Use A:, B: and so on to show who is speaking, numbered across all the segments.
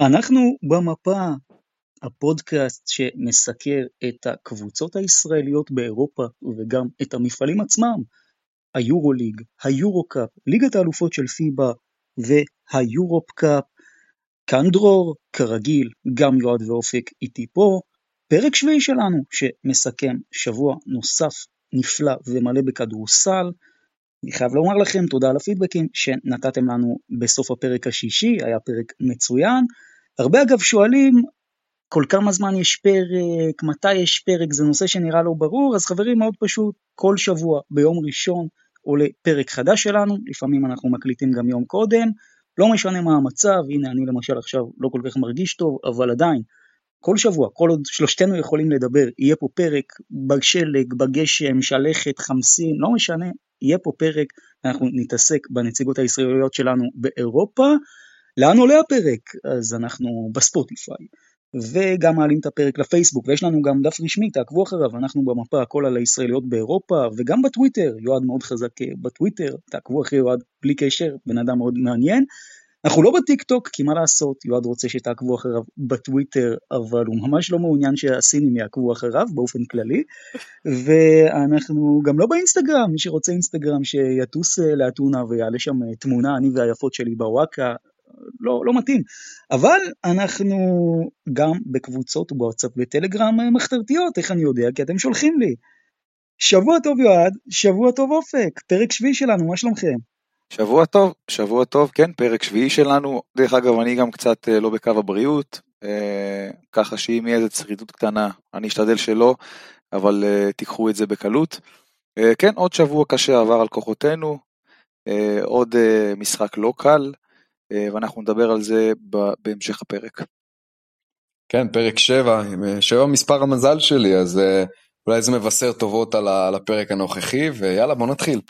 A: אנחנו במפה, הפודקאסט שמסקר את הקבוצות הישראליות באירופה וגם את המפעלים עצמם, היורוליג, היורו-קאפ, ליגת האלופות של פיבה והיורופ-קאפ. כאן דרור, כרגיל, גם יועד ואופק איתי פה, פרק שביעי שלנו שמסכם שבוע נוסף נפלא ומלא בכדורסל. אני חייב לומר לכם תודה על הפידבקים שנתתם לנו בסוף הפרק השישי, היה פרק מצוין. הרבה אגב שואלים, כל כמה זמן יש פרק, מתי יש פרק, זה נושא שנראה לא ברור, אז חברים מאוד פשוט, כל שבוע ביום ראשון עולה פרק חדש שלנו, לפעמים אנחנו מקליטים גם יום קודם, לא משנה מה המצב, הנה אני למשל עכשיו לא כל כך מרגיש טוב, אבל עדיין, כל שבוע, כל עוד שלושתנו יכולים לדבר, יהיה פה פרק בשלג, בגשם, שלכת, חמסין, לא משנה, יהיה פה פרק, אנחנו נתעסק בנציגות הישראליות שלנו באירופה. לאן עולה הפרק? אז אנחנו בספוטיפיי, וגם מעלים את הפרק לפייסבוק, ויש לנו גם דף רשמי, תעקבו אחריו, אנחנו במפה הכל על הישראליות באירופה, וגם בטוויטר, יועד מאוד חזק אה, בטוויטר, תעקבו אחרי יועד בלי קשר, בן אדם מאוד מעניין. אנחנו לא בטיק טוק, כי מה לעשות, יועד רוצה שתעקבו אחריו בטוויטר, אבל הוא ממש לא מעוניין שהסינים יעקבו אחריו באופן כללי, ואנחנו גם לא באינסטגרם, מי שרוצה אינסטגרם שיטוס אה, לאתונה ויעלה שם אה, תמונה, אני והיפות שלי בוואקה, לא, לא מתאים. אבל אנחנו גם בקבוצות וואטסאפ וטלגרם אה, מחתרתיות, איך אני יודע? כי אתם שולחים לי. שבוע טוב יועד, שבוע טוב אופק, פרק שביעי שלנו, מה שלומכם?
B: שבוע טוב, שבוע טוב, כן, פרק שביעי שלנו. דרך אגב, אני גם קצת אה, לא בקו הבריאות, אה, ככה שאם יהיה איזה צרידות קטנה, אני אשתדל שלא, אבל אה, תיקחו את זה בקלות. כן, עוד שבוע קשה עבר על כוחותינו, עוד משחק לא קל, ואנחנו נדבר על זה בהמשך הפרק.
C: כן, פרק 7, 7 מספר המזל שלי, אז אולי זה מבשר טובות על הפרק הנוכחי, ויאללה, בוא נתחיל.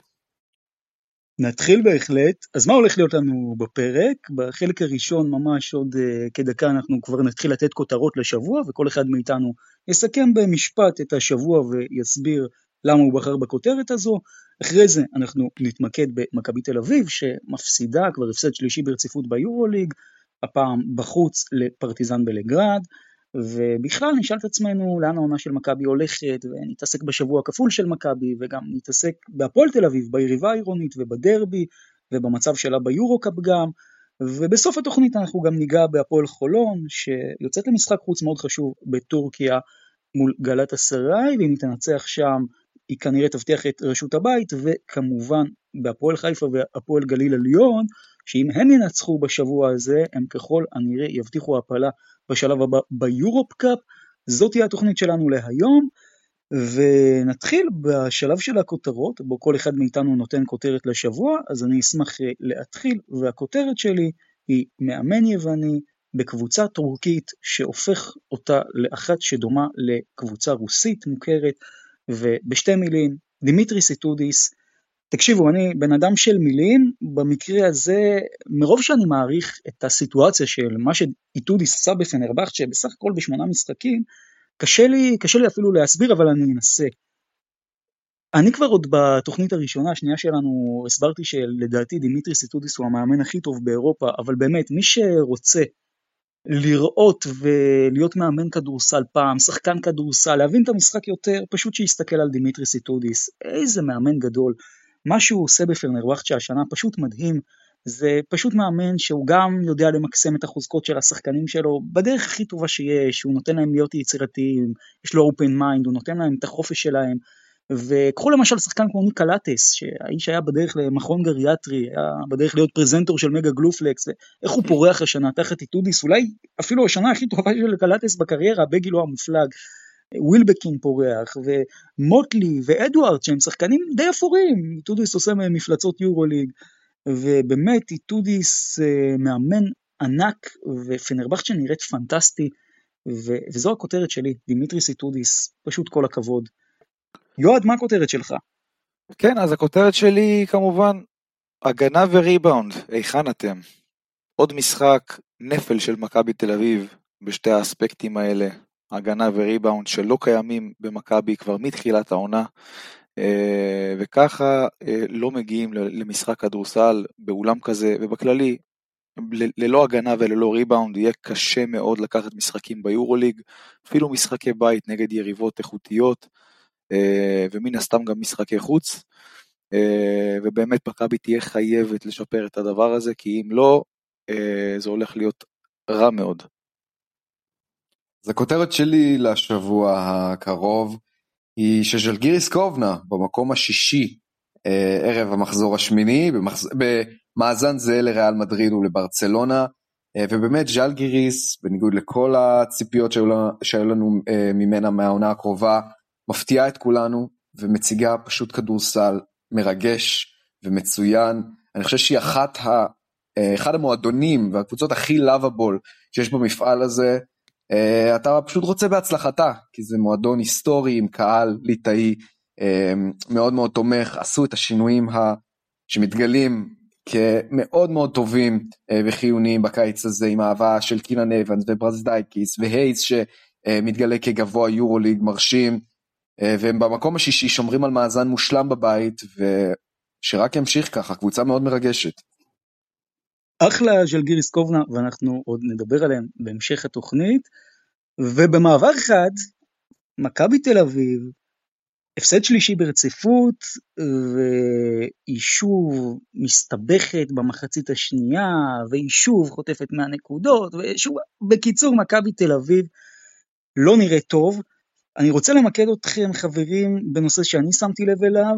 A: נתחיל בהחלט, אז מה הולך להיות לנו בפרק? בחלק הראשון ממש עוד uh, כדקה אנחנו כבר נתחיל לתת כותרות לשבוע וכל אחד מאיתנו יסכם במשפט את השבוע ויסביר למה הוא בחר בכותרת הזו. אחרי זה אנחנו נתמקד במכבי תל אביב שמפסידה כבר הפסד שלישי ברציפות ביורוליג, הפעם בחוץ לפרטיזן בלגרד. ובכלל נשאל את עצמנו לאן העונה של מכבי הולכת ונתעסק בשבוע הכפול של מכבי וגם נתעסק בהפועל תל אביב, ביריבה העירונית ובדרבי ובמצב שלה ביורו-קאפ גם. ובסוף התוכנית אנחנו גם ניגע בהפועל חולון שיוצאת למשחק חוץ מאוד חשוב בטורקיה מול גלת אסריי ואם היא תנצח שם היא כנראה תבטיח את רשות הבית וכמובן בהפועל חיפה והפועל גליל עליון שאם הם ינצחו בשבוע הזה הם ככל הנראה יבטיחו הפלה בשלב הבא ביורופ קאפ, זאת תהיה התוכנית שלנו להיום, ונתחיל בשלב של הכותרות, בו כל אחד מאיתנו נותן כותרת לשבוע, אז אני אשמח אה, להתחיל, והכותרת שלי היא מאמן יווני בקבוצה טורקית שהופך אותה לאחת שדומה לקבוצה רוסית מוכרת, ובשתי מילים, דימיטריס איטודיס תקשיבו, אני בן אדם של מילים, במקרה הזה, מרוב שאני מעריך את הסיטואציה של מה שאיטודיס עשה בפנרבחצ'ה, שבסך הכל בשמונה משחקים, קשה לי, קשה לי אפילו להסביר, אבל אני אנסה. אני כבר עוד בתוכנית הראשונה, השנייה שלנו, הסברתי שלדעתי דימיטריס איטודיס הוא המאמן הכי טוב באירופה, אבל באמת, מי שרוצה לראות ולהיות מאמן כדורסל פעם, שחקן כדורסל, להבין את המשחק יותר, פשוט שיסתכל על דימיטריס איטודיס. איזה מאמן גדול. מה שהוא עושה בפנרבחצ'ה השנה פשוט מדהים, זה פשוט מאמן שהוא גם יודע למקסם את החוזקות של השחקנים שלו בדרך הכי טובה שיש, הוא נותן להם להיות יצירתיים, יש לו open mind, הוא נותן להם את החופש שלהם. וקחו למשל שחקן כמו ניק קלאתס, שהאיש היה בדרך למכון גריאטרי, היה בדרך להיות פרזנטור של מגה גלופלקס, איך הוא פורח השנה תחת איטודיס, אולי אפילו השנה הכי טובה של קלאתס בקריירה, בגילו המופלג. ווילבקין פורח, ומוטלי ואדוארדס שהם שחקנים די אפורים, איטודיס עושה מהם מפלצות יורוליג, ובאמת טודיס אה, מאמן ענק, ופנרבחצ'ה נראית פנטסטי, ו- וזו הכותרת שלי, דימיטריס איטודיס, פשוט כל הכבוד. יועד, מה הכותרת שלך?
B: כן, אז הכותרת שלי כמובן, הגנה וריבאונד, היכן אתם? עוד משחק נפל של מכבי תל אביב בשתי האספקטים האלה, הגנה וריבאונד שלא קיימים במכבי כבר מתחילת העונה. אה, וככה אה, לא מגיעים למשחק כדורסל באולם כזה ובכללי ללא הגנה וללא ריבאונד יהיה קשה מאוד לקחת משחקים ביורוליג, אפילו משחקי בית נגד יריבות איכותיות, ומן הסתם גם משחקי חוץ. ובאמת מכבי תהיה חייבת לשפר את הדבר הזה, כי אם לא, זה הולך להיות רע מאוד.
C: אז הכותרת שלי לשבוע הקרוב היא שז'לגיריס קובנה במקום השישי אה, ערב המחזור השמיני, במחז... במאזן זהה לריאל מדריד ולברצלונה, אה, ובאמת ז'לגיריס, בניגוד לכל הציפיות שהיו, שהיו לנו אה, ממנה מהעונה הקרובה, מפתיעה את כולנו ומציגה פשוט כדורסל מרגש ומצוין. אני חושב שהיא אחת ה... אחד המועדונים והקבוצות הכי lovable שיש במפעל הזה, אה, אתה פשוט רוצה בהצלחתה, כי זה מועדון היסטורי עם קהל ליטאי אה, מאוד מאוד תומך, עשו את השינויים ה... שמתגלים כמאוד מאוד טובים אה, וחיוניים בקיץ הזה, עם ההבאה של קינן אבנס וברזדייקיס והייס שמתגלה כגבוה יורו ליג מרשים, uh, והם במקום השישי שומרים על מאזן מושלם בבית, ושרק ימשיך ככה, קבוצה מאוד מרגשת.
A: אחלה של גיריס קובנה, ואנחנו עוד נדבר עליהם בהמשך התוכנית. ובמעבר אחד, מכבי תל אביב, הפסד שלישי ברציפות, והיא שוב מסתבכת במחצית השנייה, והיא שוב חוטפת מהנקודות, ושוב, בקיצור, מכבי תל אביב לא נראה טוב. אני רוצה למקד אתכם חברים בנושא שאני שמתי לב אליו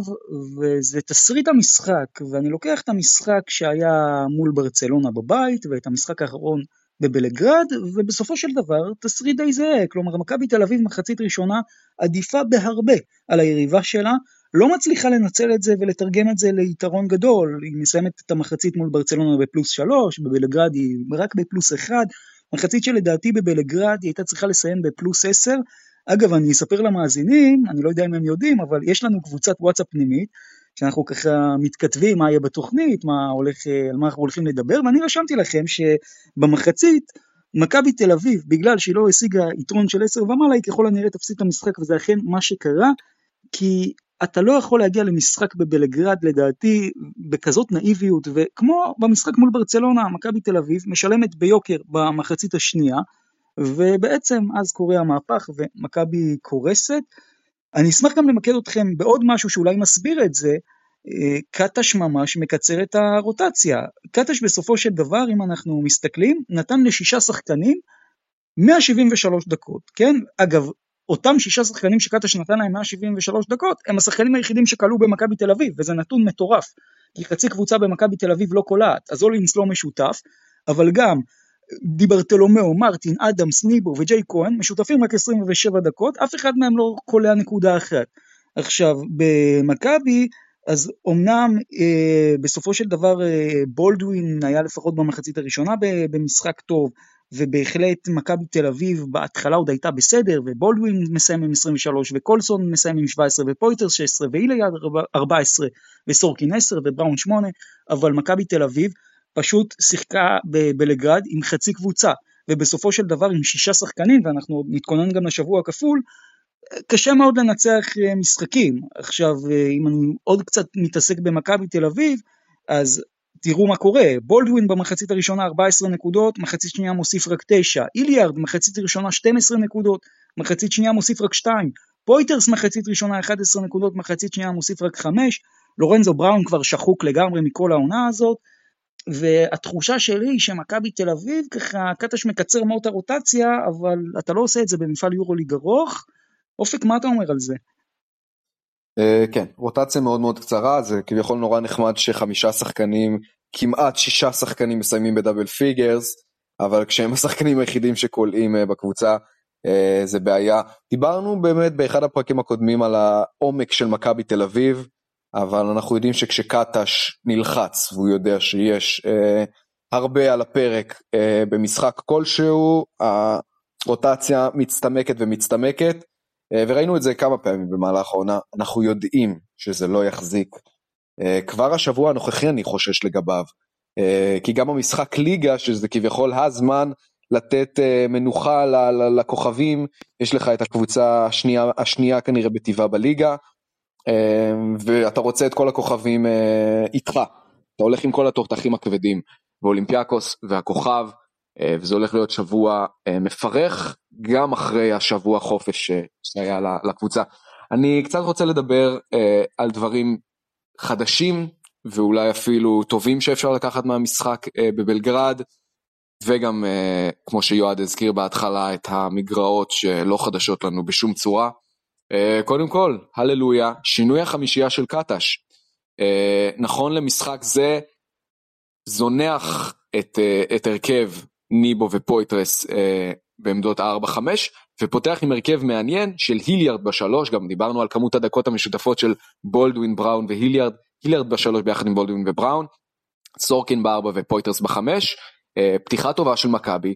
A: וזה תסריט המשחק ואני לוקח את המשחק שהיה מול ברצלונה בבית ואת המשחק האחרון בבלגרד ובסופו של דבר תסריט די זהה. כלומר מכבי תל אביב מחצית ראשונה עדיפה בהרבה על היריבה שלה. לא מצליחה לנצל את זה ולתרגם את זה ליתרון גדול. היא מסיימת את המחצית מול ברצלונה בפלוס 3 בבלגרד היא רק בפלוס 1 מחצית שלדעתי בבלגרד היא הייתה צריכה לסיים בפלוס 10 אגב, אני אספר למאזינים, אני לא יודע אם הם יודעים, אבל יש לנו קבוצת וואטסאפ פנימית, שאנחנו ככה מתכתבים מה יהיה בתוכנית, מה הולך, על מה אנחנו הולכים לדבר, ואני רשמתי לכם שבמחצית, מכבי תל אביב, בגלל שהיא לא השיגה יתרון של 10 ומעלה, היא ככל הנראה תפסיד את המשחק, וזה אכן מה שקרה, כי אתה לא יכול להגיע למשחק בבלגרד לדעתי בכזאת נאיביות, וכמו במשחק מול ברצלונה, מכבי תל אביב משלמת ביוקר במחצית השנייה, ובעצם אז קורה המהפך ומכבי קורסת. אני אשמח גם למקד אתכם בעוד משהו שאולי מסביר את זה, אה, קטש ממש מקצר את הרוטציה. קטש בסופו של דבר, אם אנחנו מסתכלים, נתן לשישה שחקנים 173 דקות, כן? אגב, אותם שישה שחקנים שקטש נתן להם 173 דקות, הם השחקנים היחידים שכלו במכבי תל אביב, וזה נתון מטורף. כי חצי קבוצה במכבי תל אביב לא קולעת, אז אולינס לא משותף, אבל גם דיברטלומיאו, מרטין, אדמס, ניבו וג'יי כהן משותפים רק 27 דקות, אף אחד מהם לא קולע נקודה אחת. עכשיו, במכבי, אז אמנם אה, בסופו של דבר אה, בולדווין היה לפחות במחצית הראשונה במשחק טוב, ובהחלט מכבי תל אביב בהתחלה עוד הייתה בסדר, ובולדווין מסיים עם 23, וקולסון מסיים עם 17, ופויטרס 16, ואיליאד 14, וסורקין 10, ובראון 8, אבל מכבי תל אביב פשוט שיחקה בבלגרד עם חצי קבוצה, ובסופו של דבר עם שישה שחקנים, ואנחנו נתכונן גם לשבוע כפול, קשה מאוד לנצח אה, משחקים. עכשיו, אה, אם אני עוד קצת מתעסק במכבי תל אביב, אז תראו מה קורה, בולדווין במחצית הראשונה 14 נקודות, מחצית שנייה מוסיף רק 9, איליארד מחצית ראשונה 12 נקודות, מחצית שנייה מוסיף רק 2, פויטרס מחצית ראשונה 11 נקודות, מחצית שנייה מוסיף רק 5, לורנזו בראון כבר שחוק לגמרי מכל העונה הזאת, והתחושה שלי היא שמכבי תל אביב ככה קטש מקצר מאוד את הרוטציה אבל אתה לא עושה את זה במפעל יורוליג ארוך. אופק מה אתה אומר על זה?
C: אה, כן רוטציה מאוד מאוד קצרה זה כביכול נורא נחמד שחמישה שחקנים כמעט שישה שחקנים מסיימים ב double figures אבל כשהם השחקנים היחידים שקולעים אה, בקבוצה uh, זה בעיה. דיברנו באמת באחד הפרקים הקודמים על העומק של מכבי תל אביב אבל אנחנו יודעים שכשקטש נלחץ והוא יודע שיש אה, הרבה על הפרק אה, במשחק כלשהו, הרוטציה מצטמקת ומצטמקת, אה, וראינו את זה כמה פעמים במהלך העונה, אנחנו יודעים שזה לא יחזיק. אה, כבר השבוע הנוכחי אני חושש לגביו, אה, כי גם המשחק ליגה, שזה כביכול הזמן לתת אה, מנוחה לכוכבים, יש לך את הקבוצה השנייה, השנייה כנראה בטבעה בליגה, ואתה רוצה את כל הכוכבים אה, איתך, אתה הולך עם כל התותחים הכבדים. ואולימפיאקוס והכוכב, וזה הולך להיות שבוע מפרך גם אחרי השבוע חופש שהיה לקבוצה. אני קצת רוצה לדבר על דברים חדשים ואולי אפילו טובים שאפשר לקחת מהמשחק בבלגרד. וגם כמו שיועד הזכיר בהתחלה את המגרעות שלא חדשות לנו בשום צורה. Uh, קודם כל, הללויה, שינוי החמישייה של קטש. Uh, נכון למשחק זה, זונח את, uh, את הרכב ניבו ופויטרס בעמדות 4-5, ופותח עם הרכב מעניין של היליארד בשלוש, גם דיברנו על כמות הדקות המשותפות של בולדווין, בראון והיליארד, היליארד בשלוש ביחד עם בולדווין ובראון, סורקין בארבע ופויטרס בחמש, אה, פתיחה טובה של מכבי,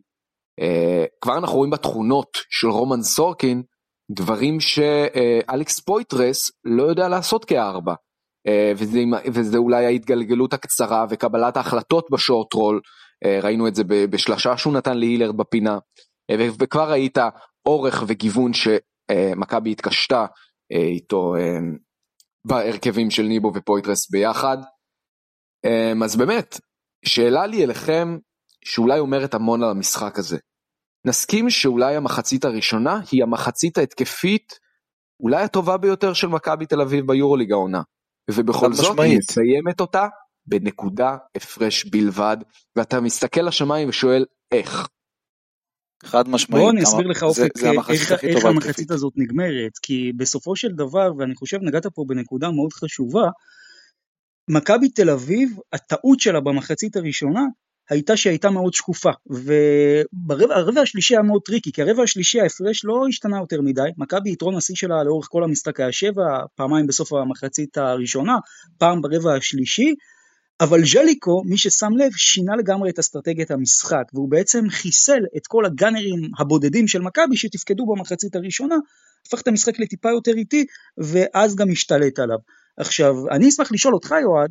C: אה, כבר אנחנו רואים בתכונות של רומן סורקין דברים שאלכס פויטרס לא יודע לעשות כארבע. אה, וזה, וזה אולי ההתגלגלות הקצרה וקבלת ההחלטות ב short roll, ראינו את זה בשלושה שהוא נתן להיליארד בפינה, וכבר ראית אורך וגיוון שמכבי התקשתה איתו בהרכבים של ניבו ופויטרס ביחד. אז באמת, שאלה לי אליכם, שאולי אומרת המון על המשחק הזה. נסכים שאולי המחצית הראשונה היא המחצית ההתקפית אולי הטובה ביותר של מכבי תל אביב ביורוליג העונה. ובכל זאת היא מסיימת אותה בנקודה הפרש בלבד, ואתה מסתכל לשמיים ושואל איך.
B: חד משמעית.
A: בוא אני אסביר לך אופק איך, איך המחצית הזאת נגמרת, כי בסופו של דבר, ואני חושב נגעת פה בנקודה מאוד חשובה, מכבי תל אביב, הטעות שלה במחצית הראשונה הייתה שהייתה מאוד שקופה, והרבע השלישי היה מאוד טריקי, כי הרבע השלישי ההפרש לא השתנה יותר מדי, מכבי יתרון השיא שלה לאורך כל המשחק היה שבע, פעמיים בסוף המחצית הראשונה, פעם ברבע השלישי, אבל ז'ליקו, מי ששם לב, שינה לגמרי את אסטרטגיית המשחק, והוא בעצם חיסל את כל הגאנרים הבודדים של מכבי שתפקדו במחצית הראשונה, הפך את המשחק לטיפה יותר איטי, ואז גם השתלט עליו. עכשיו, אני אשמח לשאול אותך, יועד,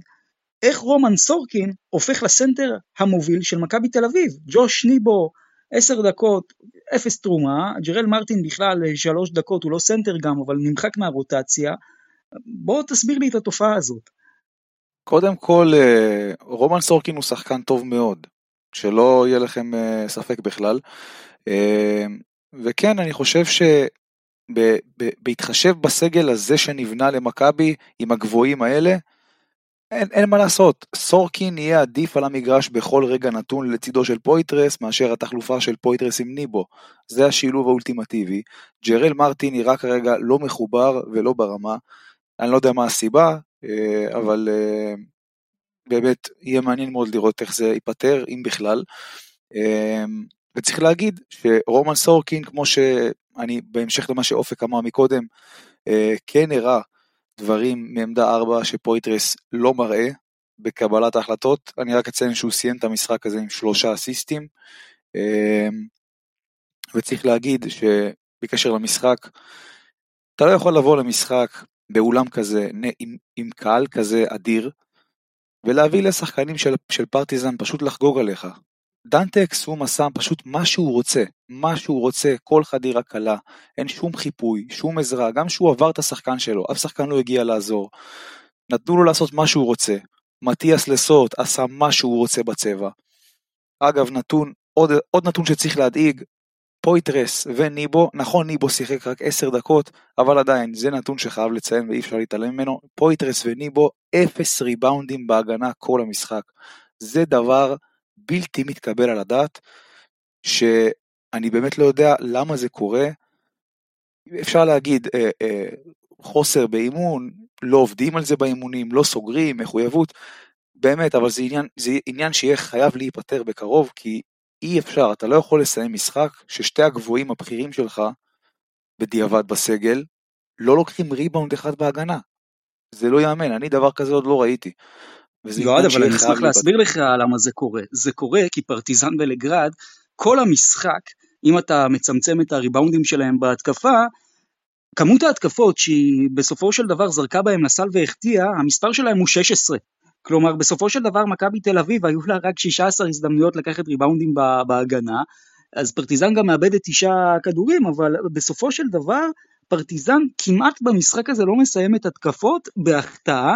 A: איך רומן סורקין הופך לסנטר המוביל של מכבי תל אביב. ג'וש ניבו, עשר דקות, אפס תרומה, ג'רל מרטין בכלל שלוש דקות, הוא לא סנטר גם, אבל נמחק מהרוטציה. בוא תסביר לי את התופעה הזאת.
B: קודם כל, אה, רומן סורקין הוא שחקן טוב מאוד, שלא יהיה לכם אה, ספק בכלל. אה, וכן, אני חושב שבהתחשב בסגל הזה שנבנה למכבי, עם הגבוהים האלה, אין, אין מה לעשות, סורקין יהיה עדיף על המגרש בכל רגע נתון לצידו של פויטרס מאשר התחלופה של פויטרס עם ניבו. זה השילוב האולטימטיבי. ג'רל מרטין נראה כרגע לא מחובר ולא ברמה. אני לא יודע מה הסיבה, אה, אבל אה, באמת יהיה מעניין מאוד לראות איך זה ייפתר, אם בכלל. אה, וצריך להגיד שרומן סורקין, כמו שאני, בהמשך למה שאופק אמר מקודם, כן הראה דברים מעמדה 4 שפויטרס לא מראה בקבלת ההחלטות. אני רק אציין שהוא סיים את המשחק הזה עם שלושה אסיסטים. אמ, וצריך להגיד שבקשר למשחק, אתה לא יכול לבוא למשחק באולם כזה, עם, עם קהל כזה אדיר, ולהביא לשחקנים של, של פרטיזן פשוט לחגוג עליך. דנטה אקסום עשה פשוט מה שהוא רוצה, מה שהוא רוצה, כל חדירה קלה, אין שום חיפוי, שום עזרה, גם שהוא עבר את השחקן שלו, אף שחקן לא הגיע לעזור. נתנו לו לעשות מה שהוא רוצה. מתיאס לסור עשה מה שהוא רוצה בצבע. אגב, נתון, עוד, עוד נתון שצריך להדאיג, פויטרס וניבו, נכון ניבו שיחק רק 10 דקות, אבל עדיין זה נתון שחייב לציין ואי אפשר להתעלם ממנו, פויטרס וניבו אפס ריבאונדים בהגנה כל המשחק. זה דבר בלתי מתקבל על הדעת, שאני באמת לא יודע למה זה קורה. אפשר להגיד אה, אה, חוסר באימון, לא עובדים על זה באימונים, לא סוגרים, מחויבות, באמת, אבל זה עניין, זה עניין שיהיה חייב להיפתר בקרוב, כי אי אפשר, אתה לא יכול לסיים משחק ששתי הגבוהים הבכירים שלך, בדיעבד בסגל, לא לוקחים ריבאונד אחד בהגנה. זה לא יאמן, אני דבר כזה עוד לא ראיתי.
A: יועד, אבל אני אשמח להסביר לך למה זה קורה. זה קורה כי פרטיזן בלגרד, כל המשחק, אם אתה מצמצם את הריבאונדים שלהם בהתקפה, כמות ההתקפות שהיא בסופו של דבר זרקה בהם לסל והחטיאה, המספר שלהם הוא 16. כלומר, בסופו של דבר מכבי תל אביב היו לה רק 16 הזדמנויות לקחת ריבאונדים בהגנה, אז פרטיזן גם מאבדת תשעה כדורים, אבל בסופו של דבר פרטיזן כמעט במשחק הזה לא מסיימת התקפות בהחטאה,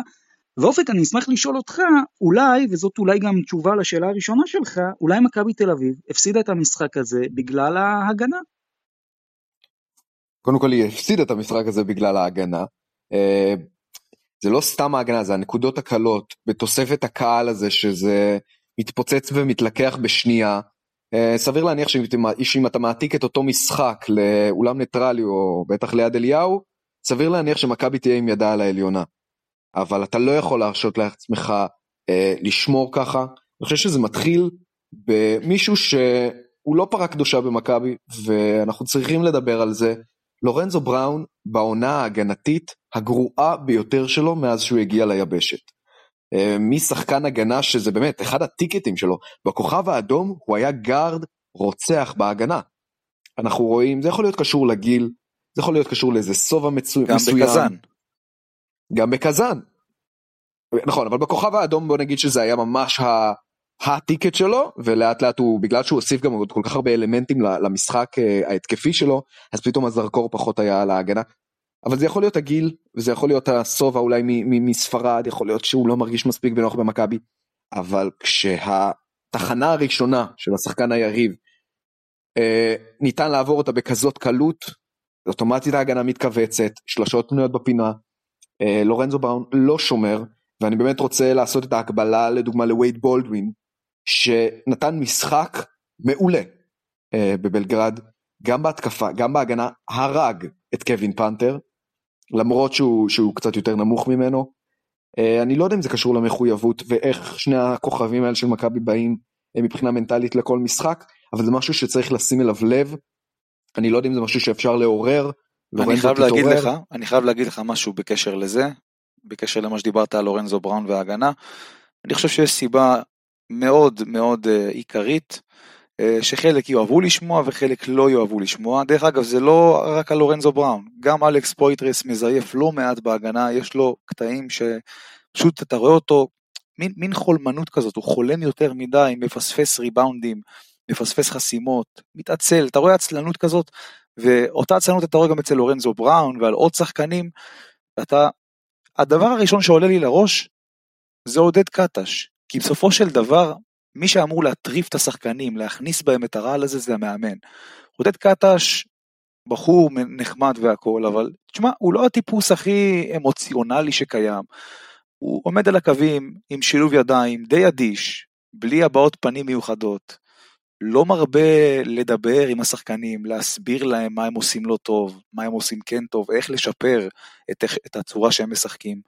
A: ואופק, אני אשמח לשאול אותך, אולי, וזאת אולי גם תשובה לשאלה הראשונה שלך, אולי מכבי תל אביב הפסידה את המשחק הזה בגלל ההגנה?
C: קודם כל היא הפסידה את המשחק הזה בגלל ההגנה. אה, זה לא סתם ההגנה, זה הנקודות הקלות, בתוספת הקהל הזה שזה מתפוצץ ומתלקח בשנייה. אה, סביר להניח שאם אתה מעתיק את אותו משחק לאולם ניטרלי או בטח ליד אליהו, סביר להניח שמכבי תהיה עם ידה על העליונה. אבל אתה לא יכול להרשות לעצמך אה, לשמור ככה. אני חושב שזה מתחיל במישהו שהוא לא פרה קדושה במכבי, ואנחנו צריכים לדבר על זה. לורנזו בראון בעונה ההגנתית הגרועה ביותר שלו מאז שהוא הגיע ליבשת. אה, משחקן הגנה שזה באמת אחד הטיקטים שלו, בכוכב האדום הוא היה גארד רוצח בהגנה. אנחנו רואים, זה יכול להיות קשור לגיל, זה יכול להיות קשור לאיזה שובע מצו...
B: גם
C: מסוים.
B: גם בקזאן.
C: גם בקזאן. נכון, אבל בכוכב האדום בוא נגיד שזה היה ממש ה... הטיקט שלו ולאט לאט הוא בגלל שהוא הוסיף גם עוד כל כך הרבה אלמנטים למשחק אה, ההתקפי שלו אז פתאום הזרקור פחות היה על ההגנה. אבל זה יכול להיות הגיל וזה יכול להיות השובע אולי מספרד יכול להיות שהוא לא מרגיש מספיק בנוח במכבי אבל כשהתחנה הראשונה של השחקן היריב אה, ניתן לעבור אותה בכזאת קלות אוטומטית ההגנה מתכווצת שלושות פנויות בפינה לורנזו בראון לא שומר ואני באמת רוצה לעשות את ההקבלה לדוגמה לווייד בולדווין שנתן משחק מעולה אה, בבלגרד, גם בהתקפה, גם בהגנה, הרג את קווין פנתר, למרות שהוא, שהוא קצת יותר נמוך ממנו. אה, אני לא יודע אם זה קשור למחויבות ואיך שני הכוכבים האלה של מכבי באים אה, מבחינה מנטלית לכל משחק, אבל זה משהו שצריך לשים אליו לב. אני לא יודע אם זה משהו שאפשר לעורר.
B: אני חייב להגיד לך, אני חייב להגיד לך משהו בקשר לזה, בקשר למה שדיברת על לורנזו בראון וההגנה. אני חושב שיש סיבה מאוד מאוד uh, עיקרית, uh, שחלק יאהבו לשמוע וחלק לא יאהבו לשמוע. דרך אגב, זה לא רק על לורנזו בראון, גם אלכס פויטרס מזייף לא מעט בהגנה, יש לו קטעים שפשוט אתה רואה אותו, מין, מין חולמנות כזאת, הוא חולם יותר מדי, מפספס ריבאונדים, מפספס חסימות, מתעצל, אתה רואה עצלנות כזאת, ואותה עצלנות אתה רואה גם אצל לורנזו בראון ועל עוד שחקנים, ואתה, הדבר הראשון שעולה לי לראש זה עודד קטש, כי בסופו של דבר, מי שאמור להטריף את השחקנים, להכניס בהם את הרעל הזה, זה המאמן. עודד קטש, בחור נחמד והכל, אבל תשמע, הוא לא הטיפוס הכי אמוציונלי שקיים. הוא עומד על הקווים עם שילוב ידיים, די אדיש, בלי הבעות פנים מיוחדות. לא מרבה לדבר עם השחקנים, להסביר להם מה הם עושים לא טוב, מה הם עושים כן טוב, איך לשפר את, את הצורה שהם משחקים.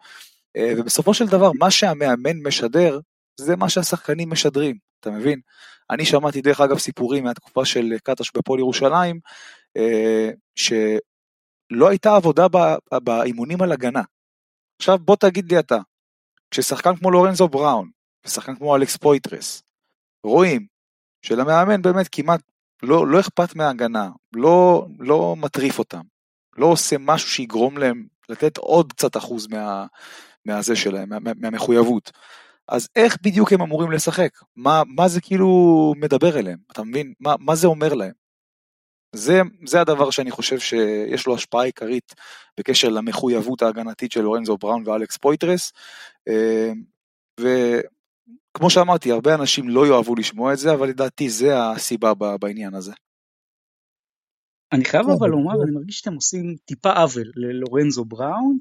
B: אה, ובסופו של דבר, מה שהמאמן משדר, זה מה שהשחקנים משדרים, אתה מבין? אני שמעתי דרך אגב סיפורים מהתקופה של קטש בפועל ירושלים, אה, שלא הייתה עבודה באימונים על הגנה. עכשיו בוא תגיד לי אתה, כששחקן כמו לורנזו בראון, ושחקן כמו אלכס פויטרס, רואים שלמאמן באמת כמעט לא, לא אכפת מההגנה, לא, לא מטריף אותם, לא עושה משהו שיגרום להם לתת עוד קצת אחוז מה, מהזה שלהם, מה, מהמחויבות. אז איך בדיוק הם אמורים לשחק? מה, מה זה כאילו מדבר אליהם? אתה מבין? מה, מה זה אומר להם? זה, זה הדבר שאני חושב שיש לו השפעה עיקרית בקשר למחויבות ההגנתית של לורנזו בראון ואלכס פויטרס. אה, וכמו שאמרתי, הרבה אנשים לא יאהבו לשמוע את זה, אבל לדעתי זה הסיבה בעניין הזה.
A: אני חייב אבל לומר, אני מרגיש שאתם עושים טיפה עוול ללורנזו בראון.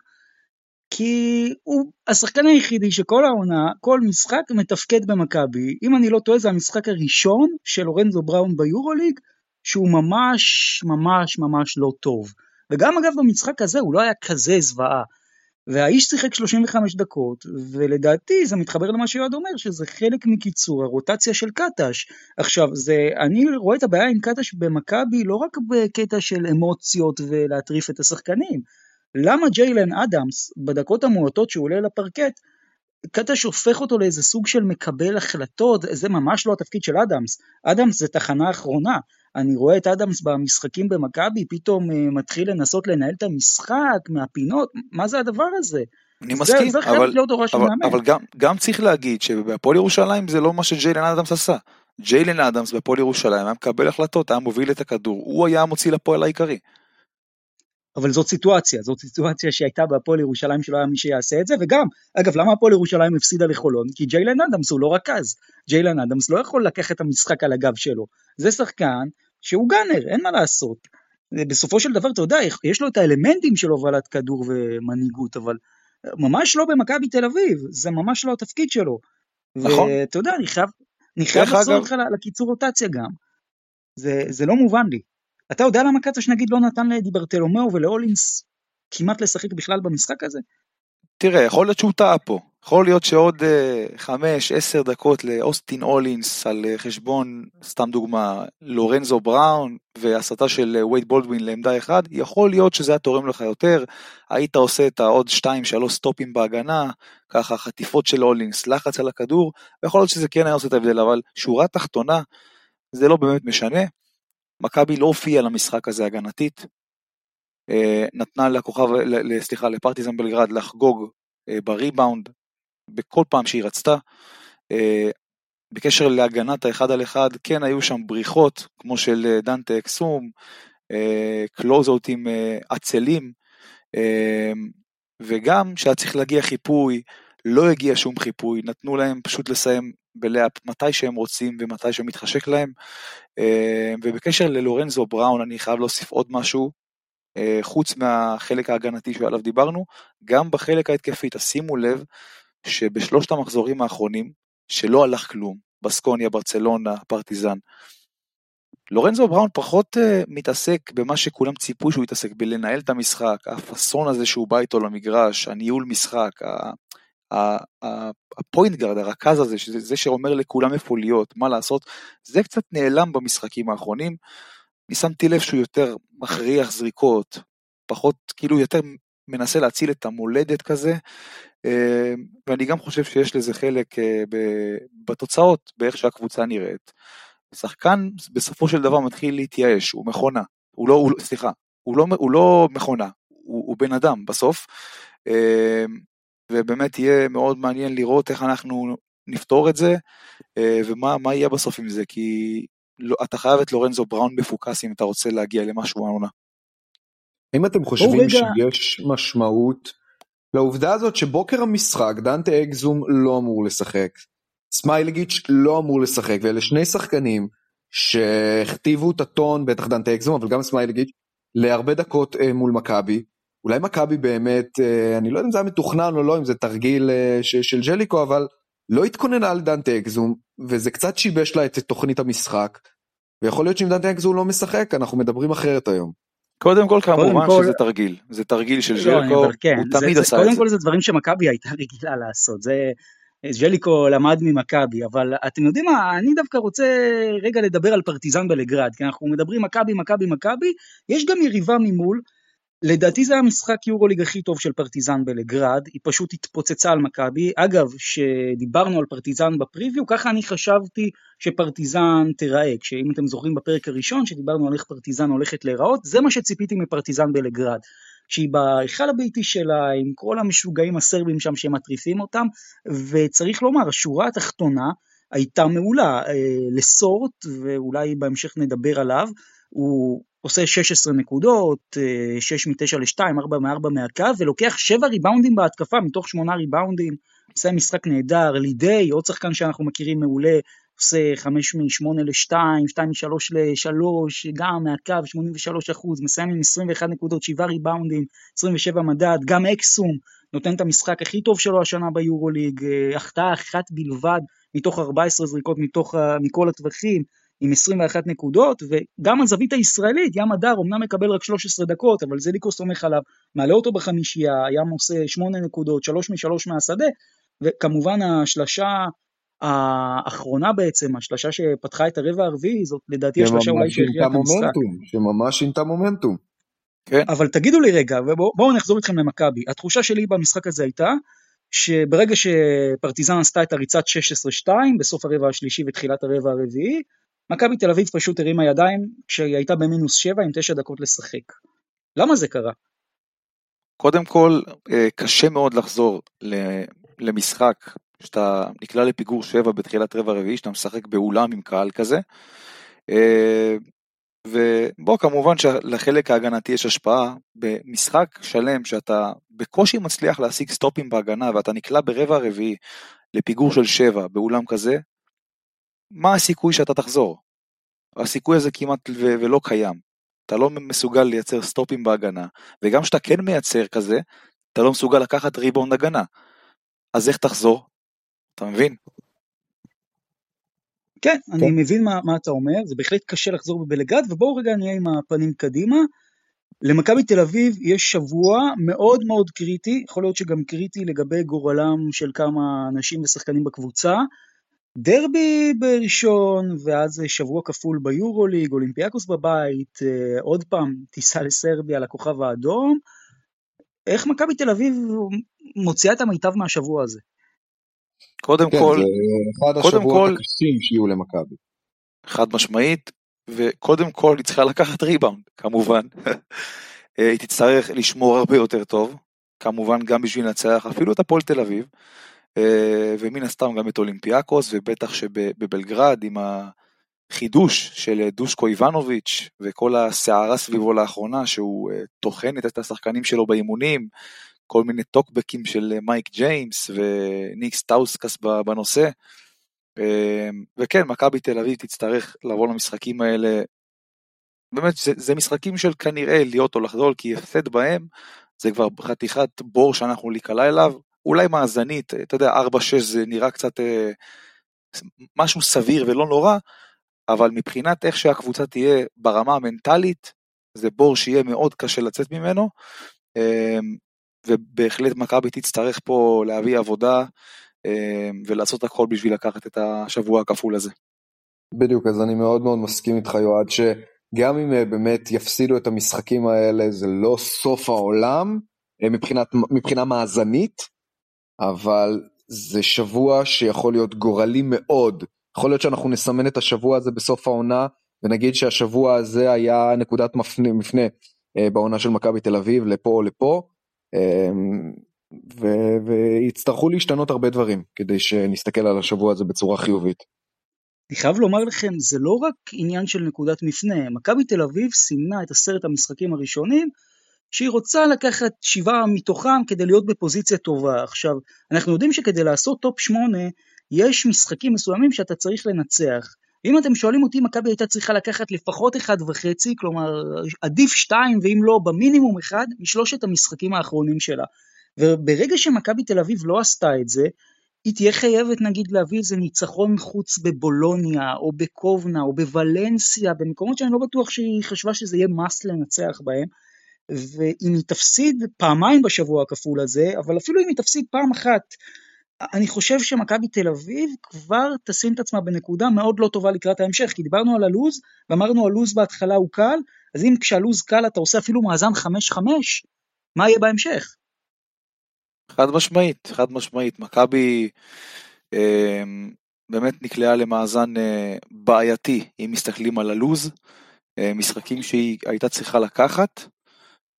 A: כי הוא השחקן היחידי שכל העונה, כל משחק מתפקד במכבי. אם אני לא טועה זה המשחק הראשון של לורנזו בראון ביורוליג, שהוא ממש ממש ממש לא טוב. וגם אגב במשחק הזה הוא לא היה כזה זוועה. והאיש שיחק 35 דקות, ולדעתי זה מתחבר למה שיועד אומר, שזה חלק מקיצור הרוטציה של קטש. עכשיו, זה, אני רואה את הבעיה עם קטש במכבי לא רק בקטע של אמוציות ולהטריף את השחקנים, למה ג'יילן אדמס, בדקות המועטות שהוא עולה לפרקט, קטש הופך אותו לאיזה סוג של מקבל החלטות, זה ממש לא התפקיד של אדמס. אדמס זה תחנה אחרונה. אני רואה את אדמס במשחקים במכבי, פתאום uh, מתחיל לנסות לנהל את המשחק מהפינות, מה זה הדבר הזה?
B: אני מסכים,
A: זה להיות הוראה של מאמן.
B: אבל גם, גם צריך להגיד שבהפועל ירושלים זה לא מה שג'יילן אדמס עשה. ג'יילן אדמס בהפועל ירושלים היה מקבל החלטות, היה מוביל את הכדור, הוא היה המוציא לפועל העיקרי.
A: אבל זאת סיטואציה, זאת סיטואציה שהייתה בהפועל ירושלים שלא היה מי שיעשה את זה, וגם, אגב, למה הפועל ירושלים הפסידה לחולון? כי ג'יילן אדמס הוא לא רכז, ג'יילן אדמס לא יכול לקחת את המשחק על הגב שלו, זה שחקן שהוא גאנר, אין מה לעשות. בסופו של דבר, אתה יודע, יש לו את האלמנטים של הובלת כדור ומנהיגות, אבל ממש לא במכבי תל אביב, זה ממש לא התפקיד שלו. נכון. ואתה יודע, אני חייב, אני חייב לחזור לך לקיצור רוטציה גם. זה, זה לא מובן לי. אתה יודע למה קטש נגיד לא נתן לדיברטלומיאו ולאולינס כמעט לשחק בכלל במשחק הזה?
B: תראה, יכול להיות שהוא טעה פה. יכול להיות שעוד אה, חמש, עשר דקות לאוסטין אולינס על אה, חשבון, סתם דוגמה, לורנזו בראון והסתה של אה, וייד בולדווין לעמדה אחד, יכול להיות שזה היה תורם לך יותר, היית עושה את העוד שתיים, שלוש סטופים בהגנה, ככה חטיפות של אולינס, לחץ על הכדור, ויכול להיות שזה כן היה עושה את ההבדל, אבל שורה תחתונה, זה לא באמת משנה. מכבי לא הופיעה למשחק הזה הגנתית, נתנה לכוכב, סליחה, לפרטיזן בלגרד לחגוג בריבאונד, בכל פעם שהיא רצתה. אה, בקשר להגנת האחד על אחד, כן היו שם בריחות, כמו של אה, דנטה אקסום, אה, קלוזאוטים עצלים, וגם שהיה צריך להגיע חיפוי, לא הגיע שום חיפוי, נתנו להם פשוט לסיים בלאפ מתי שהם רוצים ומתי שמתחשק להם. ובקשר ללורנזו בראון אני חייב להוסיף עוד משהו, חוץ מהחלק ההגנתי שעליו דיברנו, גם בחלק ההתקפי, תשימו לב שבשלושת המחזורים האחרונים, שלא הלך כלום, בסקוניה, ברצלונה, פרטיזן, לורנזו בראון פחות uh, מתעסק במה שכולם ציפו שהוא יתעסק, בלנהל את המשחק, הפאסון הזה שהוא בא איתו למגרש, הניהול משחק, הפוינט גארד, הרכז הזה, זה שאומר לכולם איפה להיות, מה לעשות, זה קצת נעלם במשחקים האחרונים. אני שמתי לב שהוא יותר מכריח זריקות, פחות, כאילו יותר מנסה להציל את המולדת כזה, אה, ואני גם חושב שיש לזה חלק אה, בתוצאות, באיך שהקבוצה נראית. שחקן בסופו של דבר מתחיל להתייאש, הוא מכונה, הוא לא, הוא, סליחה, הוא לא, הוא לא מכונה, הוא, הוא בן אדם בסוף, אה, ובאמת יהיה מאוד מעניין לראות איך אנחנו נפתור את זה, ומה יהיה בסוף עם זה, כי לא, אתה חייב את לורנזו בראון מפוקס אם אתה רוצה להגיע למשהו העונה.
C: האם אתם חושבים שיש משמעות לעובדה הזאת שבוקר המשחק דנטה אקזום לא אמור לשחק, סמייליגיץ' לא אמור לשחק, ואלה שני שחקנים שהכתיבו את הטון, בטח דנטה אקזום, אבל גם סמייליגיץ', להרבה דקות אה, מול מכבי. אולי מכבי באמת, אה, אני לא יודע אם זה היה מתוכנן או לא, אם זה תרגיל אה, של ג'ליקו, אבל לא התכוננה על דנטה אקזום, וזה קצת שיבש לה את תוכנית המשחק. ויכול להיות שאם דנטה אקזום לא משחק, אנחנו מדברים אחרת היום.
B: קודם כל כמובן שזה תרגיל, זה תרגיל של ז'ליקו, כן, הוא תמיד עשה את זה.
A: קודם כל זה דברים שמכבי הייתה רגילה לעשות, זה ז'ליקו למד ממכבי, אבל אתם יודעים מה, אני דווקא רוצה רגע לדבר על פרטיזן בלגרד, כי אנחנו מדברים מכבי, מכבי, מכבי, יש גם יריבה ממול לדעתי זה המשחק יורוליג הכי טוב של פרטיזן בלגרד, היא פשוט התפוצצה על מכבי. אגב, כשדיברנו על פרטיזן ב preview, ככה אני חשבתי שפרטיזן תיראה. כשאם אתם זוכרים בפרק הראשון, שדיברנו על איך פרטיזן הולכת להיראות, זה מה שציפיתי מפרטיזן בלגרד. שהיא בהיכל הביתי שלה, עם כל המשוגעים הסרבים שם שמטריפים אותם, וצריך לומר, השורה התחתונה הייתה מעולה. אה, לסורט, ואולי בהמשך נדבר עליו, הוא עושה 16 נקודות, 6 מ-9 ל-2, 4 מ-4 מהקו, ולוקח 7 ריבאונדים בהתקפה מתוך 8 ריבאונדים, עושה משחק נהדר, לידי, עוד שחקן שאנחנו מכירים מעולה, עושה 5 מ-8 ל-2, 2 מ-3 ל-3, גם מהקו, 83 אחוז, מסיים עם 21 נקודות, 7 ריבאונדים, 27 מדד, גם אקסום, נותן את המשחק הכי טוב שלו השנה ביורוליג, אה, החטאה אחת בלבד מתוך 14 זריקות מתוך, מכל הטווחים, עם 21 נקודות, וגם הזווית הישראלית, ים הדר אמנם מקבל רק 13 דקות, אבל זה ליקו סומך עליו, מעלה אותו בחמישייה, ים עושה 8 נקודות, 3 מ-3 מהשדה, וכמובן השלשה האחרונה בעצם, השלשה שפתחה את הרבע הרביעי, זאת לדעתי השלשה אולי שהכריעה את המשחק.
C: שממש שינתה מומנטום.
A: כן. אבל תגידו לי רגע, ובואו נחזור איתכם למכבי. התחושה שלי במשחק הזה הייתה, שברגע שפרטיזן עשתה את הריצת 16-2 בסוף הרבע השלישי ותחילת הרבע הרביעי, מכבי תל אביב פשוט הרימה ידיים כשהיא הייתה במינוס 7 עם 9 דקות לשחק. למה זה קרה?
B: קודם כל, אה, קשה מאוד לחזור למשחק שאתה נקלע לפיגור 7 בתחילת רבע רביעי, שאתה משחק באולם עם קהל כזה. אה, ובוא כמובן שלחלק ההגנתי יש השפעה במשחק שלם שאתה בקושי מצליח להשיג סטופים בהגנה ואתה נקלע ברבע הרביעי לפיגור של שבע באולם כזה, מה הסיכוי שאתה תחזור? הסיכוי הזה כמעט ו- ולא קיים. אתה לא מסוגל לייצר סטופים בהגנה, וגם כשאתה כן מייצר כזה, אתה לא מסוגל לקחת ריבאונד הגנה. אז איך תחזור? אתה מבין?
A: כן, אני כן. מבין מה, מה אתה אומר, זה בהחלט קשה לחזור בבלגרד, ובואו רגע נהיה עם הפנים קדימה. למכבי תל אביב יש שבוע מאוד מאוד קריטי, יכול להיות שגם קריטי לגבי גורלם של כמה אנשים ושחקנים בקבוצה. דרבי בראשון, ואז שבוע כפול ביורוליג, אולימפיאקוס בבית, אה, עוד פעם טיסה לסרביה לכוכב האדום. איך מכבי תל אביב מוציאה את המיטב מהשבוע הזה?
B: קודם
C: כן,
B: כל,
C: זה אחד השבועות הקשים שיהיו למכבי.
B: חד משמעית, וקודם כל היא צריכה לקחת ריבאונד, כמובן. אה, היא תצטרך לשמור הרבה יותר טוב, כמובן גם בשביל לנצח אפילו את הפועל תל אביב, ומן הסתם גם את אולימפיאקוס, ובטח שבבלגרד עם החידוש של דושקו איבנוביץ' וכל הסערה סביבו לאחרונה, שהוא אה, טוחן את השחקנים שלו באימונים, כל מיני טוקבקים של מייק ג'יימס וניק סטאוסקס בנושא. אמ, וכן, מכבי תל אביב תצטרך לבוא למשחקים האלה, באמת, זה, זה משחקים של כנראה להיות או לחדול, כי הפסד בהם זה כבר חתיכת בור שאנחנו להיקלע אליו, אולי מאזנית, אתה יודע, 4-6 זה נראה קצת אה, משהו סביר ולא נורא, אבל מבחינת איך שהקבוצה תהיה ברמה המנטלית, זה בור שיהיה מאוד קשה לצאת ממנו, אה, ובהחלט מכבי תצטרך פה להביא עבודה אמ, ולעשות הכל בשביל לקחת את השבוע הכפול הזה.
C: בדיוק, אז אני מאוד מאוד מסכים איתך יועד, שגם אם אה, באמת יפסידו את המשחקים האלה, זה לא סוף העולם אה, מבחינת, מבחינה מאזנית, אבל זה שבוע שיכול להיות גורלי מאוד. יכול להיות שאנחנו נסמן את השבוע הזה בסוף העונה, ונגיד שהשבוע הזה היה נקודת מפנה, מפנה אה, בעונה של מכבי תל אביב, לפה או לפה. אמ, ו- ויצטרכו להשתנות הרבה דברים כדי שנסתכל על השבוע הזה בצורה חיובית.
A: אני חייב לומר לכם, זה לא רק עניין של נקודת מפנה, מכבי תל אביב סימנה את עשרת המשחקים הראשונים שהיא רוצה לקחת שבעה מתוכם כדי להיות בפוזיציה טובה. עכשיו, אנחנו יודעים שכדי לעשות טופ שמונה, יש משחקים מסוימים שאתה צריך לנצח. אם אתם שואלים אותי, מכבי הייתה צריכה לקחת לפחות אחד וחצי, כלומר עדיף שתיים ואם לא במינימום אחד משלושת המשחקים האחרונים שלה. וברגע שמכבי תל אביב לא עשתה את זה, היא תהיה חייבת נגיד להביא איזה ניצחון חוץ בבולוניה, או בקובנה, או בוולנסיה, במקומות שאני לא בטוח שהיא חשבה שזה יהיה מס לנצח בהם. ואם היא תפסיד פעמיים בשבוע הכפול הזה, אבל אפילו אם היא תפסיד פעם אחת, אני חושב שמכבי תל אביב כבר תשים את עצמה בנקודה מאוד לא טובה לקראת ההמשך, כי דיברנו על הלוז, ואמרנו הלוז בהתחלה הוא קל, אז אם כשהלוז קל אתה עושה אפילו מאזן 5-5, מה יהיה בהמשך?
B: חד משמעית, חד משמעית. מכבי אה, באמת נקלעה למאזן אה, בעייתי, אם מסתכלים על הלוז. אה, משחקים שהיא הייתה צריכה לקחת.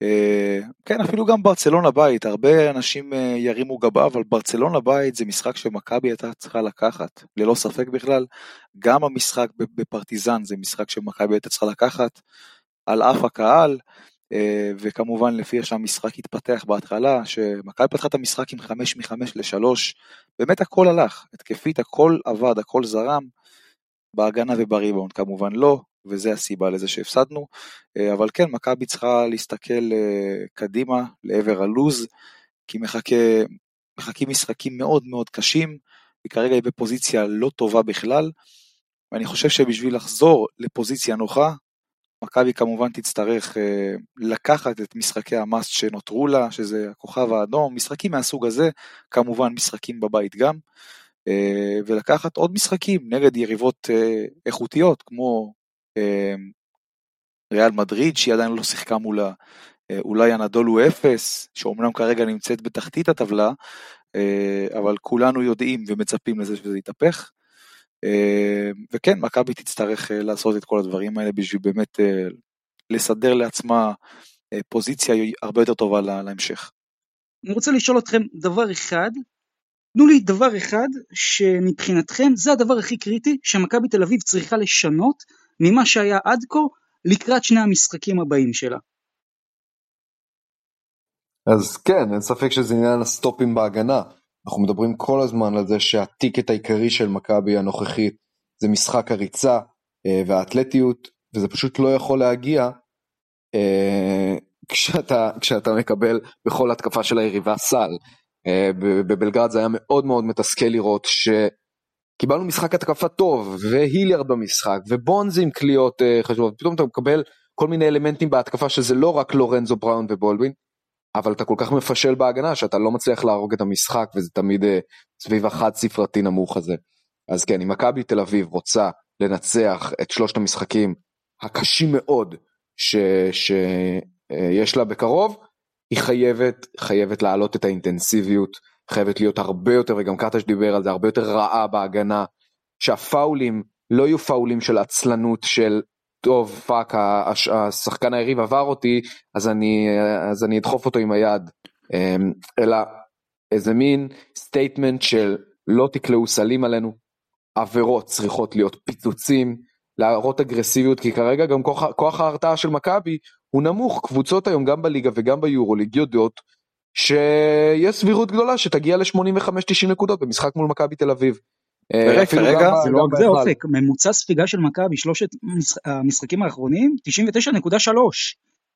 B: אה, כן, אפילו גם ברצלונה בית, הרבה אנשים אה, ירימו גבה, אבל ברצלונה בית זה משחק שמכבי הייתה צריכה לקחת, ללא ספק בכלל. גם המשחק בפרטיזן זה משחק שמכבי הייתה צריכה לקחת, על אף הקהל. אה, וכמובן לפי איך שהמשחק התפתח בהתחלה, שמכבי פתחה את המשחק עם 5 מ-5 ל-3, באמת הכל הלך, התקפית הכל עבד, הכל זרם, בהגנה ובריבאונד כמובן לא, וזה הסיבה לזה שהפסדנו, אה, אבל כן, מכבי צריכה להסתכל אה, קדימה לעבר הלוז, כי מחכה, מחכים משחקים מאוד מאוד קשים, וכרגע היא בפוזיציה לא טובה בכלל, ואני חושב שבשביל לחזור לפוזיציה נוחה, מכבי כמובן תצטרך אה, לקחת את משחקי המאסט שנותרו לה, שזה הכוכב האדום, משחקים מהסוג הזה, כמובן משחקים בבית גם, ולקחת עוד משחקים נגד יריבות איכותיות, כמו ריאל מדריד, שהיא עדיין לא שיחקה מולה, אולי הנדולו אפס, שאומנם כרגע נמצאת בתחתית הטבלה, אבל כולנו יודעים ומצפים לזה שזה יתהפך. אה, וכן, מכבי תצטרך אה, לעשות את כל הדברים האלה בשביל באמת אה, לסדר לעצמה פוזיציה הרבה יותר טובה להמשך.
A: אני רוצה לשאול אתכם דבר אחד, תנו לי דבר אחד שמבחינתכם זה הדבר הכי קריטי שמכבי תל אביב צריכה לשנות ממה שהיה עד כה לקראת שני המשחקים הבאים שלה.
C: אז כן, אין ספק שזה עניין הסטופים בהגנה. אנחנו מדברים כל הזמן על זה שהטיקט העיקרי של מכבי הנוכחית זה משחק הריצה אה, והאתלטיות, וזה פשוט לא יכול להגיע אה, כשאתה, כשאתה מקבל בכל התקפה של היריבה סל. אה, בבלגרד זה היה מאוד מאוד מתסכל לראות שקיבלנו משחק התקפה טוב, והיליארד במשחק, ובונזי עם קליעות חשובות, פתאום אתה מקבל כל מיני אלמנטים בהתקפה שזה לא רק לורנזו בראון ובולדווין, אבל אתה כל כך מפשל בהגנה שאתה לא מצליח להרוג את המשחק וזה תמיד uh, סביב החד ספרתי נמוך הזה. אז כן, אם מכבי תל אביב רוצה לנצח את שלושת המשחקים הקשים מאוד שיש אה, לה בקרוב, היא חייבת, חייבת להעלות את האינטנסיביות, חייבת להיות הרבה יותר, וגם קטש דיבר על זה, הרבה יותר רעה בהגנה, שהפאולים לא יהיו פאולים של עצלנות של טוב fuck השחקן היריב עבר אותי אז אני אז אני אדחוף אותו עם היד. אמ, אלא איזה מין statement של לא תקלעו סלים עלינו עבירות צריכות להיות פיצוצים להראות אגרסיביות כי כרגע גם כוח, כוח ההרתעה של מכבי הוא נמוך קבוצות היום גם בליגה וגם ביורוליג יודעות שיש סבירות גדולה שתגיע ל-85-90 נקודות במשחק מול מכבי תל אביב.
A: אה, רגע, רגע, זה לא רק זה אופק, ממוצע ספיגה של מכבי שלושת המשחקים האחרונים 99.3,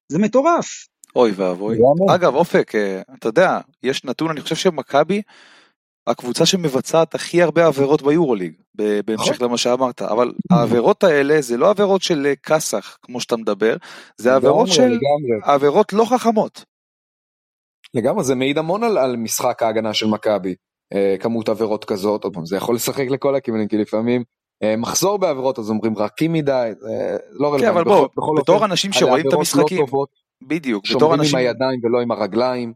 A: זה מטורף.
B: אוי ואבוי. אגב אופק, אה, אתה יודע, יש נתון, אני חושב שמכבי, הקבוצה שמבצעת הכי הרבה עבירות ביורוליג, בהמשך נכון. למה שאמרת, אבל העבירות האלה זה לא עבירות של אה, כסח, כמו שאתה מדבר, זה עבירות של, עבירות לא חכמות.
C: לגמרי, זה מעיד המון על משחק ההגנה של מכבי. אה, כמות עבירות כזאת, עוד פעם זה יכול לשחק לכל הכיוונים כי לפעמים אה, מחזור בעבירות אז אומרים רכים מדי, זה לא
B: רלוונטי. כן אבל בוא, בכל בתור אופן, אנשים שרואים את המשחקים, לא טובות, בדיוק,
C: בתור אנשים, עם הידיים ולא עם הרגליים,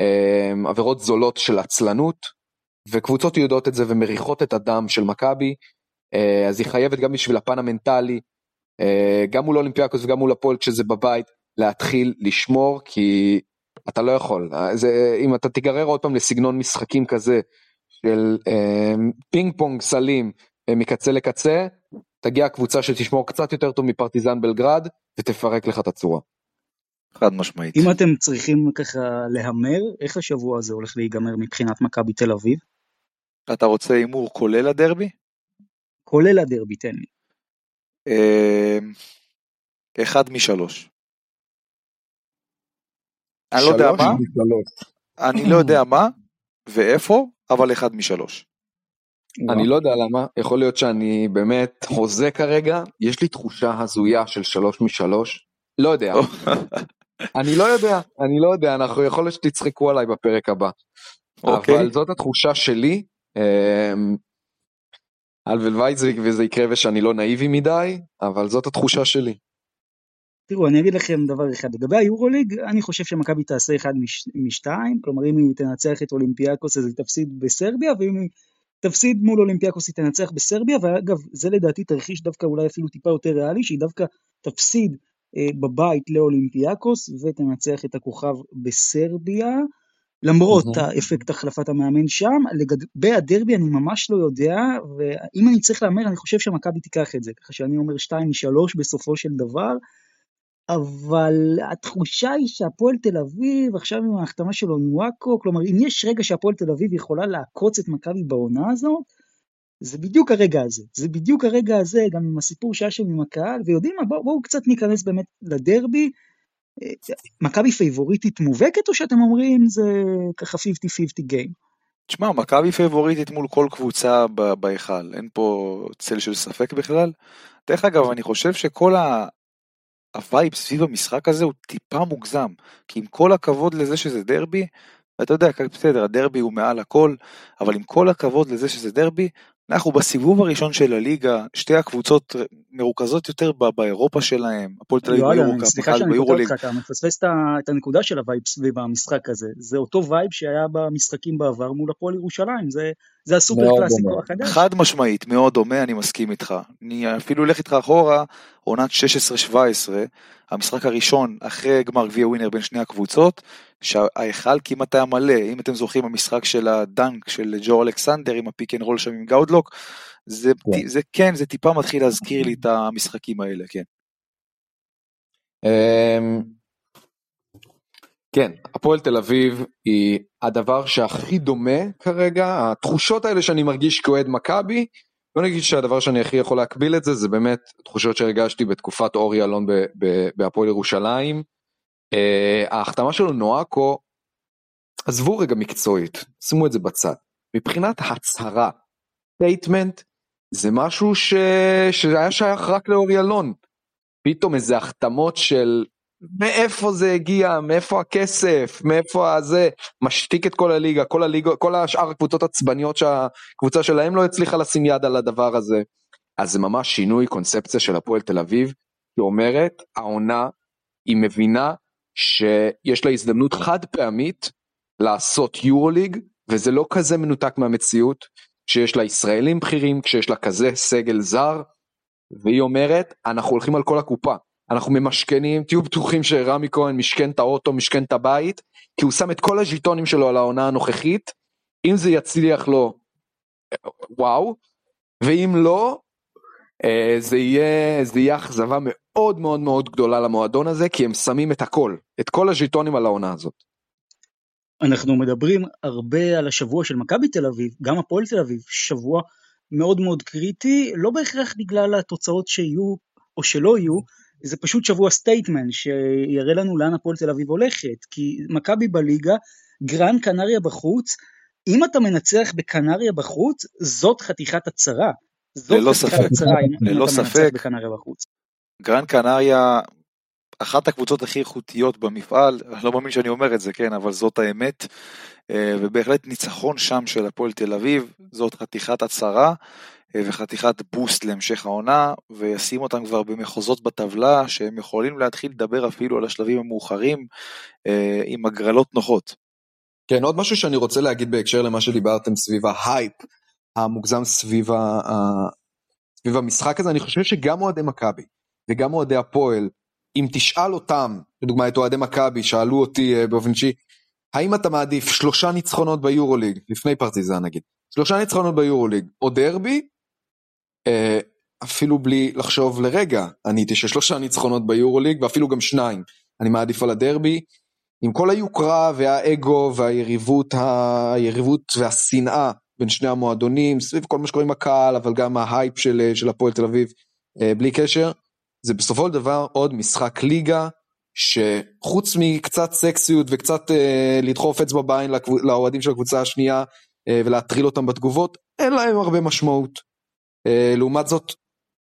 C: אה, עבירות זולות של עצלנות, וקבוצות יודעות את זה ומריחות את הדם של מכבי, אז היא חייבת גם בשביל הפן המנטלי, גם מול אולימפיאקוס וגם מול הפועל כשזה בבית, להתחיל לשמור כי אתה לא יכול, זה, אם אתה תיגרר עוד פעם לסגנון משחקים כזה של אה, פינג פונג סלים אה, מקצה לקצה, תגיע קבוצה שתשמור קצת יותר טוב מפרטיזן בלגרד ותפרק לך את הצורה.
B: חד משמעית.
A: אם אתם צריכים ככה להמר, איך השבוע הזה הולך להיגמר מבחינת מכבי תל אביב?
B: אתה רוצה הימור כולל הדרבי?
A: כולל הדרבי, תן לי.
B: אה, אחד משלוש. אני לא יודע מה, אני לא יודע מה ואיפה, אבל אחד משלוש.
C: אני לא יודע למה, יכול להיות שאני באמת הוזה כרגע, יש לי תחושה הזויה של שלוש משלוש, לא יודע. אני לא יודע, אני לא יודע, אנחנו יכול להיות שתצחקו עליי בפרק הבא. אוקיי. אבל זאת התחושה שלי. הלוואי וזה יקרה ושאני לא נאיבי מדי, אבל זאת התחושה שלי.
A: תראו, אני אגיד לכם דבר אחד, לגבי היורוליג, אני חושב שמכבי תעשה אחד מש, משתיים, כלומר אם היא תנצח את אולימפיאקוס אז היא תפסיד בסרביה, ואם היא תפסיד מול אולימפיאקוס היא תנצח בסרביה, ואגב, זה לדעתי תרחיש דווקא אולי אפילו טיפה יותר ריאלי, שהיא דווקא תפסיד אה, בבית לאולימפיאקוס ותנצח את הכוכב בסרביה, למרות mm-hmm. האפקט החלפת המאמן שם, לגבי הדרבי אני ממש לא יודע, ואם אני צריך להמר אני חושב שמכבי תיקח את זה, ככה שאני אומר 2-3 בסופו של דבר, אבל התחושה היא שהפועל תל אביב, עכשיו עם ההחתמה שלו עם וואקו, כלומר אם יש רגע שהפועל תל אביב יכולה לעקוץ את מכבי בעונה הזאת, זה בדיוק הרגע הזה, זה בדיוק הרגע הזה, גם עם הסיפור שהיה שם עם הקהל, ויודעים מה, בואו בוא קצת ניכנס באמת לדרבי, מכבי פייבוריטית מובהקת או שאתם אומרים זה ככה 50-50 game?
B: תשמע, מכבי פייבוריטית מול כל קבוצה בהיכל, אין פה צל של ספק בכלל. דרך אגב, אני חושב שכל. ה vibe סביב המשחק הזה הוא טיפה מוגזם, כי עם כל הכבוד לזה שזה דרבי, אתה יודע, בסדר, הדרבי הוא מעל הכל, אבל עם כל הכבוד לזה שזה דרבי, אנחנו בסיבוב הראשון של הליגה, שתי הקבוצות מרוכזות יותר באירופה שלהם,
A: הפועל תל אביב ביורוקאפ, סליחה שאני קוטע אותך, אתה מפספס את הנקודה של ה vibe סביב המשחק הזה, זה אותו vibe שהיה במשחקים בעבר מול הפועל ירושלים, זה, זה הסופר קלאסיקו החדש.
B: חד משמעית, מאוד דומה, אני מסכים איתך. אני אפילו אלך איתך אחורה, עונת 16-17, המשחק הראשון אחרי גמר גביע ווינר בין שני הקבוצות, שההיכל כמעט היה מלא, אם אתם זוכרים המשחק של ה dunk של ג'ו אלכסנדר עם ה pick and roll שם עם גאודלוק, זה, כן. זה כן, זה טיפה מתחיל להזכיר לי את המשחקים האלה, כן.
C: אמ, כן, הפועל תל אביב היא הדבר שהכי דומה כרגע, התחושות האלה שאני מרגיש כאוהד מכבי, בוא נגיד שהדבר שאני הכי יכול להקביל את זה, זה באמת תחושות שהרגשתי בתקופת אורי אלון בהפועל ירושלים. אה, ההחתמה שלו נואקו, עזבו רגע מקצועית, שימו את זה בצד. מבחינת הצהרה, statement, זה משהו ש... שהיה שייך רק לאורי אלון. פתאום איזה החתמות של מאיפה זה הגיע, מאיפה הכסף, מאיפה הזה, משתיק את כל הליגה, כל הליגה, כל השאר הקבוצות עצבניות שהקבוצה שלהם לא הצליחה לשים יד על הדבר הזה. אז זה ממש שינוי קונספציה של הפועל תל אביב, שאומרת, העונה, היא מבינה שיש לה הזדמנות חד פעמית לעשות יורוליג, וזה לא כזה מנותק מהמציאות, כשיש לה ישראלים בכירים, כשיש לה כזה סגל זר, והיא אומרת, אנחנו הולכים על כל הקופה. אנחנו ממשכנים, תהיו בטוחים שרמי כהן משכן את האוטו, משכן את הבית, כי הוא שם את כל הז'יטונים שלו על העונה הנוכחית, אם זה יצליח לו, וואו, ואם לא, אה, זה יהיה, זה יהיה אכזבה מאוד מאוד מאוד גדולה למועדון הזה, כי הם שמים את הכל, את כל הז'יטונים על העונה הזאת.
A: אנחנו מדברים הרבה על השבוע של מכבי תל אביב, גם הפועל תל אביב, שבוע מאוד מאוד קריטי, לא בהכרח בגלל התוצאות שיהיו או שלא יהיו, זה פשוט שבוע statement שיראה לנו לאן הפועל תל אביב הולכת, כי מכבי בליגה, גרן קנריה בחוץ, אם אתה מנצח בקנריה בחוץ, זאת חתיכת הצהרה.
B: ללא ספק, ללא ספק, גרן קנריה, אחת הקבוצות הכי איכותיות במפעל, לא מאמין שאני אומר את זה, כן, אבל זאת האמת, אה, ובהחלט ניצחון שם של הפועל תל אביב, זאת חתיכת הצהרה. אה, וחתיכת בוסט להמשך העונה, וישים אותם כבר במחוזות בטבלה, שהם יכולים להתחיל לדבר אפילו על השלבים המאוחרים אה, עם הגרלות נוחות.
C: כן, עוד משהו שאני רוצה להגיד בהקשר למה שדיברתם סביב ההייפ המוגזם סביב, ה, סביב המשחק הזה, אני חושב שגם אוהדי מכבי וגם אוהדי הפועל, אם תשאל אותם, לדוגמה את אוהדי מכבי, שאלו אותי אה, באופן אישי, האם אתה מעדיף שלושה ניצחונות ביורוליג, לפני פרטיזן נגיד, שלושה ניצחונות ביורוליג, או דרבי, אפילו בלי לחשוב לרגע, עניתי ששלושה ניצחונות ביורוליג ואפילו גם שניים, אני מעדיף על הדרבי. עם כל היוקרה והאגו והיריבות היריבות והשנאה בין שני המועדונים, סביב כל מה שקורה עם הקהל, אבל גם ההייפ של, של הפועל תל אביב, אה, בלי קשר, זה בסופו של דבר עוד משחק ליגה, שחוץ מקצת סקסיות וקצת אה, לדחוף אצבע בעין לאוהדים של הקבוצה השנייה אה, ולהטריל אותם בתגובות, אין להם הרבה משמעות. אה, לעומת זאת,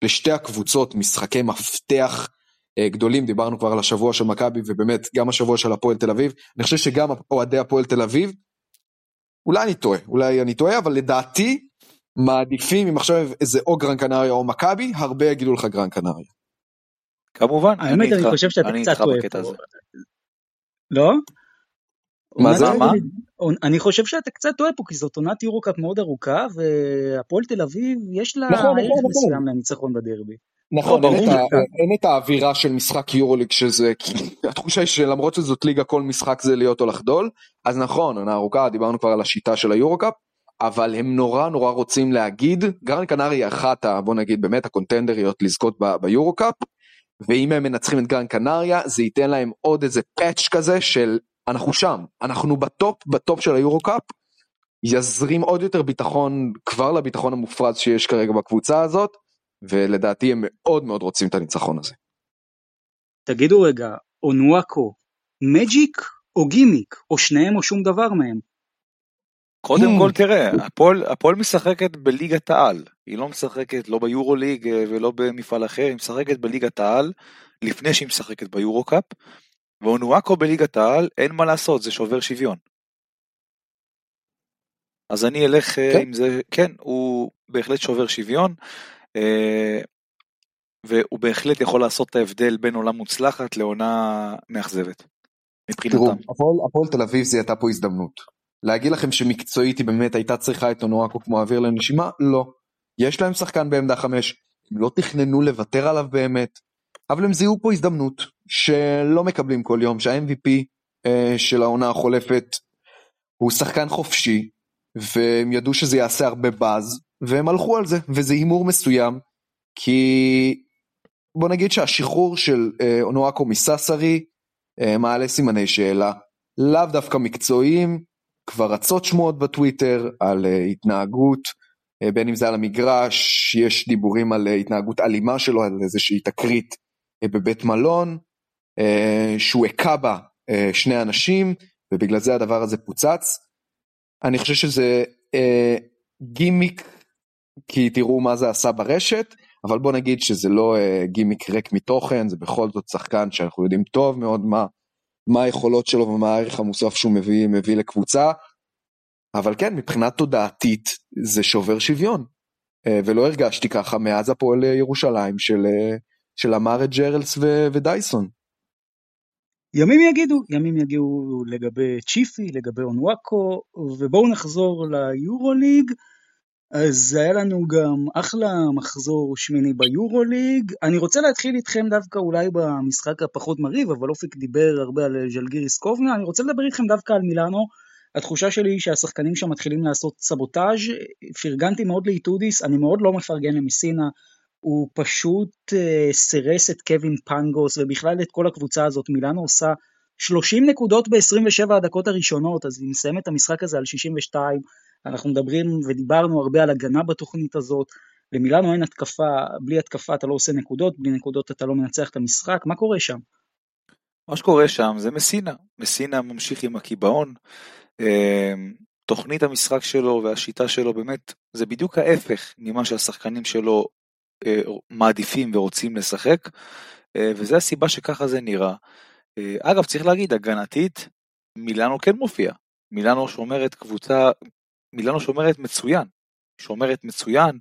C: לשתי הקבוצות משחקי מפתח אה, גדולים, דיברנו כבר על השבוע של מכבי ובאמת גם השבוע של הפועל תל אביב, אני חושב שגם אוהדי הפועל תל אביב, אולי אני טועה, אולי אני טועה, אבל לדעתי מעדיפים אם עכשיו איזה או גרן קנריה או מכבי, הרבה יגידו לך גרן קנריה.
B: כמובן,
A: האמת אני חושב שאתה קצת טועה פה. לא?
C: מה זה? מה?
A: אני חושב שאתה קצת טועה פה, כי זאת עונת יורו-קאפ מאוד ארוכה, והפועל תל אביב, יש לה
C: נכון, נכון,
A: ערך
C: נכון.
A: מסוים לניצחון בדרבי.
C: נכון, אין את, ה, אין את האווירה של משחק יורוליג שזה, כי התחושה היא שלמרות שזאת ליגה כל משחק זה להיות או לחדול, אז נכון, עונה ארוכה, דיברנו כבר על השיטה של היורו-קאפ, אבל הם נורא נורא רוצים להגיד, גרן קנריה היא אחת, בוא נגיד באמת הקונטנדריות לזכות ביורו-קאפ, ואם הם מנצחים את גרן קנריה זה ייתן להם עוד איזה פאץ' כזה של אנחנו שם, אנחנו בטופ, בטופ של היורו-קאפ, יזרים עוד יותר ביטחון, כבר לביטחון המופרז שיש כרגע בקבוצה הזאת, ולדעתי הם מאוד מאוד רוצים את הניצחון הזה.
A: תגידו רגע, אונואקו, magic או גימיק, או שניהם או שום דבר מהם?
B: קודם כל תראה, הפועל, הפועל משחקת בליגת העל, היא לא משחקת לא ביורו ליג אה, ולא במפעל אחר, היא משחקת בליגת העל לפני שהיא משחקת ביורו קאפ, ואונואקו בליגת העל, אין מה לעשות, זה שובר שוויון. אז אני אלך אה, כן. עם זה, כן, הוא בהחלט שובר שוויון, אה, והוא בהחלט יכול לעשות את ההבדל בין עונה מוצלחת לעונה מאכזבת. מבחינתם. תראו,
C: הפועל תל אביב זה הייתה פה הזדמנות. להגיד לכם שמקצועית היא באמת הייתה צריכה את אונואקו כמו אוויר לנשימה? לא. יש להם שחקן בעמדה חמש, הם לא תכננו לוותר עליו באמת, אבל הם זיהו פה הזדמנות שלא מקבלים כל יום, שה-MVP אה, של העונה החולפת הוא שחקן חופשי, והם ידעו שזה יעשה הרבה באז, והם הלכו על זה, וזה הימור מסוים, כי בוא נגיד שהשחרור של אונואקו מססרי מעלה סימני שאלה, לאו דווקא מקצועיים, כבר רצות שמועות בטוויטר על התנהגות, בין אם זה על המגרש, יש דיבורים על התנהגות אלימה שלו, על איזושהי תקרית בבית מלון, שהוא הכה בה שני אנשים, ובגלל זה הדבר הזה פוצץ. אני חושב שזה אה, גימיק, כי תראו מה זה עשה ברשת, אבל בוא נגיד שזה לא אה, גימיק ריק מתוכן, זה בכל זאת שחקן שאנחנו יודעים טוב מאוד מה, מה היכולות שלו ומה הערך המוסף שהוא מביא, מביא לקבוצה, אבל כן, מבחינה תודעתית זה שובר שוויון, אה, ולא הרגשתי ככה מאז הפועל ירושלים של, אה, של אמרת ג'רלס ו- ודייסון.
A: ימים יגידו, ימים יגיעו לגבי צ'יפי, לגבי אונוואקו, ובואו נחזור ליורוליג. אז היה לנו גם אחלה מחזור שמיני ביורוליג. אני רוצה להתחיל איתכם דווקא אולי במשחק הפחות מרהיב, אבל אופק דיבר הרבה על ז'לגיריס קובנה. אני רוצה לדבר איתכם דווקא על מילאנו. התחושה שלי היא שהשחקנים שם מתחילים לעשות סבוטאז'. פרגנתי מאוד לאיטודיס, אני מאוד לא מפרגן למסינה. הוא פשוט uh, סירס את קווין פנגוס ובכלל את כל הקבוצה הזאת, מילאנו עושה 30 נקודות ב-27 הדקות הראשונות, אז היא מסיימת את המשחק הזה על 62, אנחנו מדברים ודיברנו הרבה על הגנה בתוכנית הזאת, למילאנו אין התקפה, בלי התקפה אתה לא עושה נקודות, בלי נקודות אתה לא מנצח את המשחק, מה קורה שם?
B: מה שקורה שם זה מסינה, מסינה ממשיך עם הקיבעון, אה, תוכנית המשחק שלו והשיטה שלו באמת זה בדיוק ההפך ממה שהשחקנים שלו אה, מעדיפים ורוצים לשחק, אה, וזה הסיבה שככה זה נראה. אה, אגב, צריך להגיד, הגנתית, מילאנו כן מופיע. מילאנו שומרת קבוצה, מילאנו שומרת מצוין. שומרת מצוין,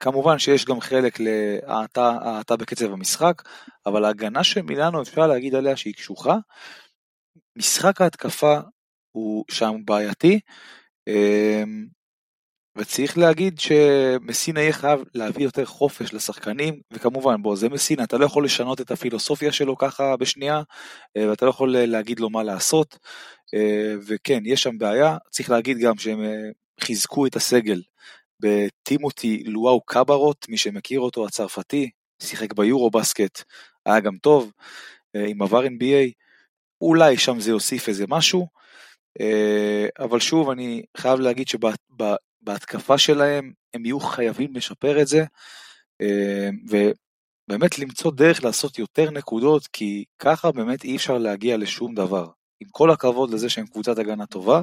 B: כמובן שיש גם חלק להאטה בקצב המשחק, אבל ההגנה של מילאנו אפשר להגיד עליה שהיא קשוחה. משחק ההתקפה הוא שם בעייתי, וצריך להגיד שמסינה יהיה חייב להביא יותר חופש לשחקנים, וכמובן בוא זה מסינה, אתה לא יכול לשנות את הפילוסופיה שלו ככה בשנייה, אה, ואתה לא יכול אה, להגיד לו מה לעשות, אה, וכן, יש שם בעיה, צריך להגיד גם שהם חיזקו את הסגל בטימותי לואו קברות, מי שמכיר אותו, הצרפתי, שיחק ביורו בסקט, היה גם טוב, עם עבר NBA, אולי שם זה יוסיף איזה משהו, אבל שוב, אני חייב להגיד בהתקפה שלהם, הם יהיו חייבים לשפר את זה, אה, ובאמת למצוא דרך לעשות יותר נקודות, כי ככה באמת אי אפשר להגיע לשום דבר. עם כל הכבוד לזה שהם קבוצת הגנה טובה,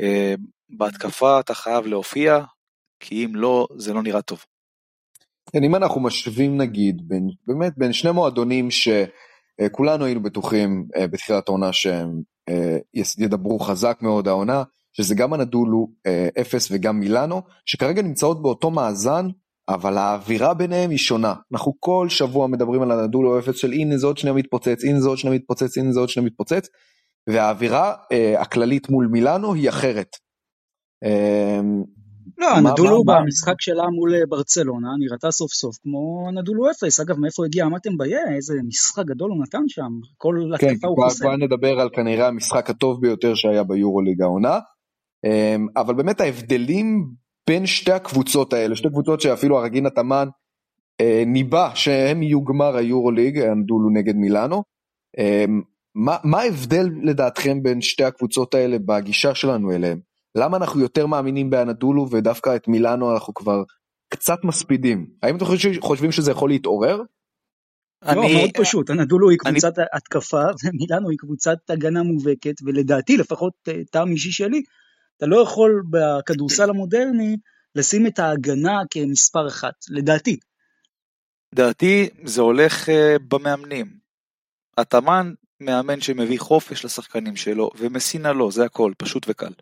B: אה, בהתקפה אתה חייב להופיע, כי אם לא, זה לא נראה טוב.
C: כן, אם אנחנו משווים נגיד, בין, באמת בין שני מועדונים שכולנו היינו בטוחים אה, בתחילת העונה שהם ידברו חזק מאוד העונה, שזה גם הנדולו אה, אפס וגם מילאנו, שכרגע נמצאות באותו מאזן, אבל האווירה ביניהם היא שונה. אנחנו כל שבוע מדברים על הנדולו אפס של הנה זה עוד שניה מתפוצץ, הנה זה עוד שניה מתפוצץ, הנה זה עוד שניה מתפוצץ, והאווירה אה, הכללית מול מילאנו היא אחרת.
A: אה, לא, הנדולו במשחק שלה מול אה, ברצלונה נראתה סוף סוף כמו הנדולו אפס. אגב, מאיפה הגיע אמרתם ביה? איזה משחק גדול הוא נתן שם. כל
C: כן, התקפה הוא חוסר. כן, כבר נדבר על כנראה המשחק הטוב ביותר שהיה ביורו ליגה העונה. אמ, אבל באמת ההבדלים בין שתי הקבוצות האלה, שתי קבוצות שאפילו הרגינה תמן אה, ניבא שהם יהיו גמר היורוליג, עמדו נגד מילאנו. אמ, מה, מה ההבדל לדעתכם בין שתי הקבוצות האלה בגישה שלנו אליהם? למה אנחנו יותר מאמינים באנדולו ודווקא את מילאנו אנחנו כבר קצת מספידים? האם אתם חושבים שזה יכול להתעורר?
A: לא, אני... לא, מאוד פשוט, אנדולו היא קבוצת אני... התקפה ומילאנו היא קבוצת הגנה מובהקת, ולדעתי, לפחות אה, טעם אישי שלי, אתה לא יכול בכדורסל המודרני לשים את ההגנה כמספר אחת, לדעתי.
B: לדעתי זה הולך uh, במאמנים. התאמן מאמן שמביא חופש לשחקנים שלו, ומסינה לא, זה הכל, פשוט וקל.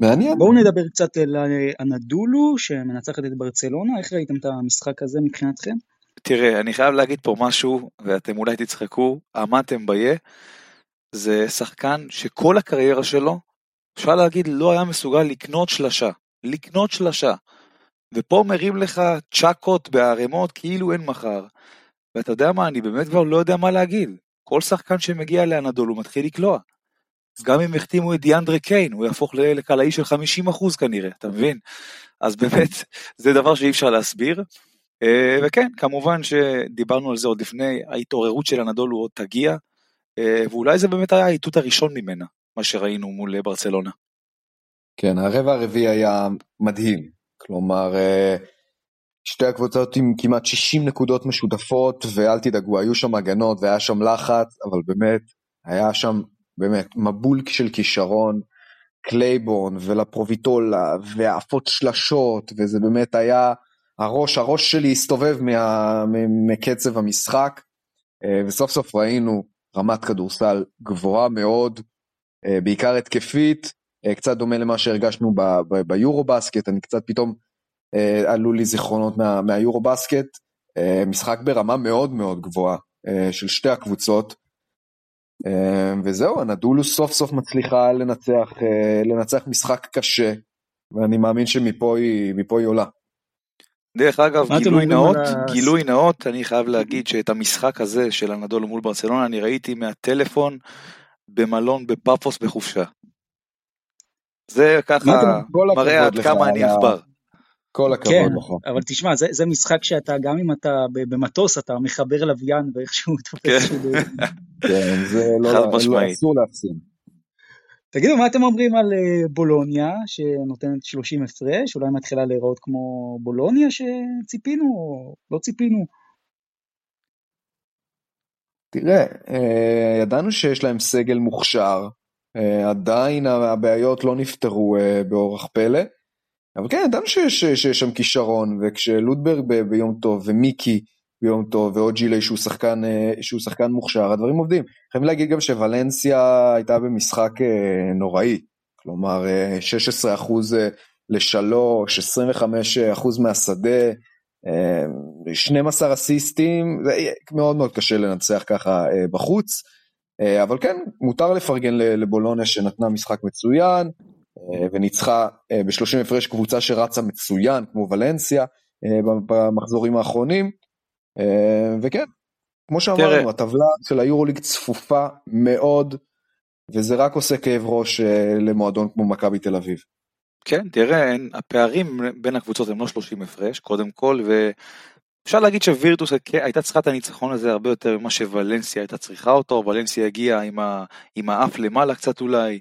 C: מעניין.
A: בואו נדבר קצת על הנדולו שמנצחת את ברצלונה, איך ראיתם את המשחק הזה מבחינתכם?
B: תראה, אני חייב להגיד פה משהו, ואתם אולי תצחקו, עמדתם ביה, זה שחקן שכל הקריירה שלו, אפשר להגיד, לא היה מסוגל לקנות שלשה. לקנות שלשה. ופה מרים לך צ'קות בערימות כאילו אין מחר. ואתה יודע מה, אני באמת כבר לא יודע מה להגיד. כל שחקן שמגיע לאנדול הוא מתחיל לקלוע. גם אם החתימו את דיאנדרה קיין, הוא יהפוך לקלעי של 50% כנראה, אתה מבין? אז באמת, זה דבר שאי אפשר להסביר. אה, וכן, כמובן שדיברנו על זה עוד לפני, ההתעוררות של הנדולו עוד תגיע, ואולי זה באמת היה האיתות הראשון ממנה, מה שראינו מול ברצלונה.
C: כן, הרבע הרביעי היה מדהים. כלומר, שתי הקבוצות עם כמעט 60 נקודות משותפות, ואל תדאגו, היו שם הגנות והיה שם לחץ, אבל באמת, היה שם באמת מבול של כישרון, קלייבורן ולפרוביטולה, ועפות שלשות, וזה באמת היה, הראש, הראש שלי הסתובב מקצב המשחק, אה, וסוף סוף ראינו רמת כדורסל גבוהה מאוד, אה, בעיקר התקפית, אה, קצת דומה למה שהרגשנו ביורו בסקט, אני קצת פתאום אה, עלו לי זיכרונות מה, מהיורו בסקט, משחק ברמה מאוד מאוד גבוהה של שתי הקבוצות, וזהו, הנדולו סוף סוף מצליחה לנצח, לנצח משחק קשה, ואני מאמין שמפה היא, היא עולה.
B: דרך אגב, גילוי נאות, ה... גילוי נאות, אני חייב להגיד שאת המשחק הזה של הנדולו מול ברצלונה אני ראיתי מהטלפון במלון בפאפוס בחופשה. זה ככה מראה עד כמה אני עכבר.
C: כל הכבוד כן, לך.
A: אבל תשמע, זה, זה משחק שאתה, גם אם אתה במטוס, אתה מחבר לוויין ואיכשהו תופס כן. שידור.
C: כן, זה לא, לא אסור להפסיד.
A: תגידו, מה אתם אומרים על אה, בולוניה, שנותנת 30 הפרש, אולי מתחילה להיראות כמו בולוניה שציפינו, או לא ציפינו?
C: תראה, אה, ידענו שיש להם סגל מוכשר, אה, עדיין הבעיות לא נפתרו באורח פלא. אבל כן, ידענו שיש, שיש שם כישרון, וכשלודברג ביום טוב, ומיקי ביום טוב, ועוד ג'ילי שהוא שחקן, אה, שהוא שחקן מוכשר, הדברים עובדים. חייבים להגיד גם שוולנסיה הייתה במשחק אה, נוראי, כלומר 16% אה, ל-3, 25% מהשדה, 12 אסיסטים, זה מאוד מאוד קשה לנצח ככה בחוץ. אבל כן, מותר לפרגן לבולוניה שנתנה משחק מצוין, אה, וניצחה אה, ב-30 הפרש קבוצה שרצה מצוין כמו ולנסיה אה, במחזורים האחרונים וכן כמו שאמרנו הטבלה של היורוליג צפופה מאוד וזה רק עושה כאב ראש למועדון כמו מכבי תל אביב.
B: כן תראה הפערים בין הקבוצות הם לא 30 הפרש קודם כל ואפשר להגיד שווירטוס הייתה צריכה את הניצחון הזה הרבה יותר ממה שוולנסיה הייתה צריכה אותו ולנסיה הגיעה עם, ה, עם האף למעלה קצת אולי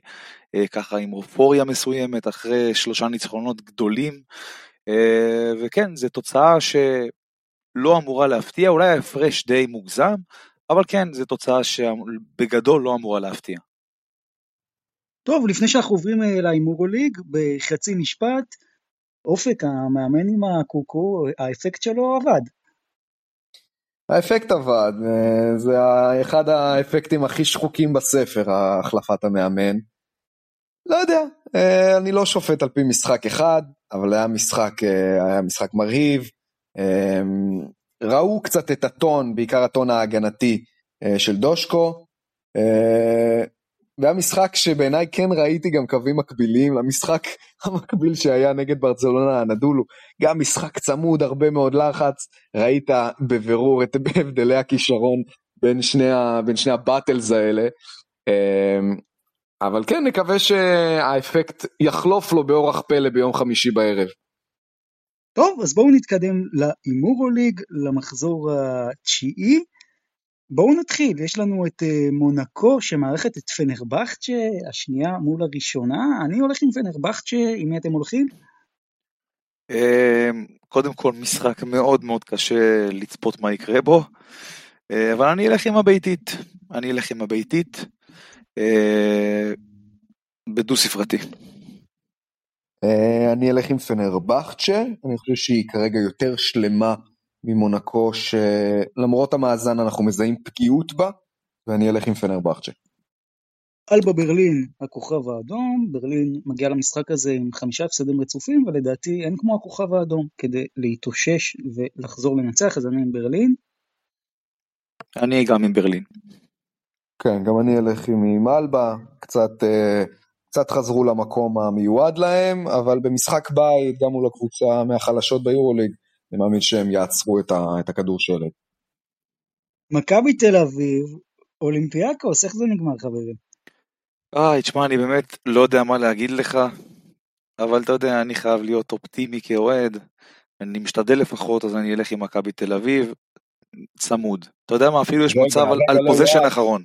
B: אה, ככה עם אופוריה מסוימת אחרי שלושה ניצחונות גדולים. אה, וכן, זו תוצאה שלא אמורה להפתיע, אולי ההפרש די מוגזם, אבל כן, זו תוצאה שבגדול לא אמורה להפתיע.
A: טוב, לפני שאנחנו עוברים אה, להימורו ליג, בחצי משפט, אופק, המאמן עם הקוקו, האפקט שלו עבד.
C: האפקט עבד, זה אחד האפקטים הכי שחוקים בספר, החלפת המאמן. לא יודע, אה, אני לא שופט על פי משחק אחד, אבל היה משחק, אה, היה משחק מרהיב. אה, ראו קצת את הטון, בעיקר הטון ההגנתי של דושקו. והיה משחק שבעיניי כן ראיתי גם קווים מקבילים למשחק המקביל שהיה נגד ברצלונה הנדולו. גם משחק צמוד, הרבה מאוד לחץ, ראית בבירור את הבדלי הכישרון בין שני, בין שני הבטלס האלה. אבל כן, נקווה שהאפקט יחלוף לו באורח פלא ביום חמישי בערב.
A: טוב, אז בואו נתקדם להימורו ליג, למחזור התשיעי. בואו נתחיל, יש לנו את אה, מונקו שמארחת את פנרבכצ'ה, השנייה מול הראשונה. אני הולך עם פנרבכצ'ה, עם מי אתם הולכים?
B: אמ, קודם כל משחק מאוד מאוד קשה לצפות מה יקרה בו, אה, אבל אני אלך עם הביתית. אני אלך עם הביתית. אה, בדו ספרתי.
C: אה, אני אלך עם פנרבכצ'ה, אני חושב שהיא כרגע יותר שלמה ממונקו שלמרות המאזן אנחנו מזהים פגיעות בה, ואני אלך עם פנרבכצ'ה.
A: אלבה ברלין, הכוכב האדום, ברלין מגיע למשחק הזה עם חמישה הפסדים רצופים, ולדעתי אין כמו הכוכב האדום כדי להתאושש ולחזור לנצח, אז אני עם ברלין.
B: אני גם עם ברלין.
C: כן, גם אני אלך עם אלבה, קצת, אה, קצת חזרו למקום המיועד להם, אבל במשחק בית, גם מול הקבוצה מהחלשות ביורוליג, אני מאמין שהם יעצרו את, ה, את הכדור שלג.
A: מכבי תל אביב, אולימפיאקוס, איך זה נגמר חברים?
B: איי, תשמע, אני באמת לא יודע מה להגיד לך, אבל אתה יודע, אני חייב להיות אופטימי כאוהד. אני משתדל לפחות, אז אני אלך עם מכבי תל אביב, צמוד. אתה יודע מה, אפילו יש מצב על-
C: לא,
B: פוזיישן. אחרון.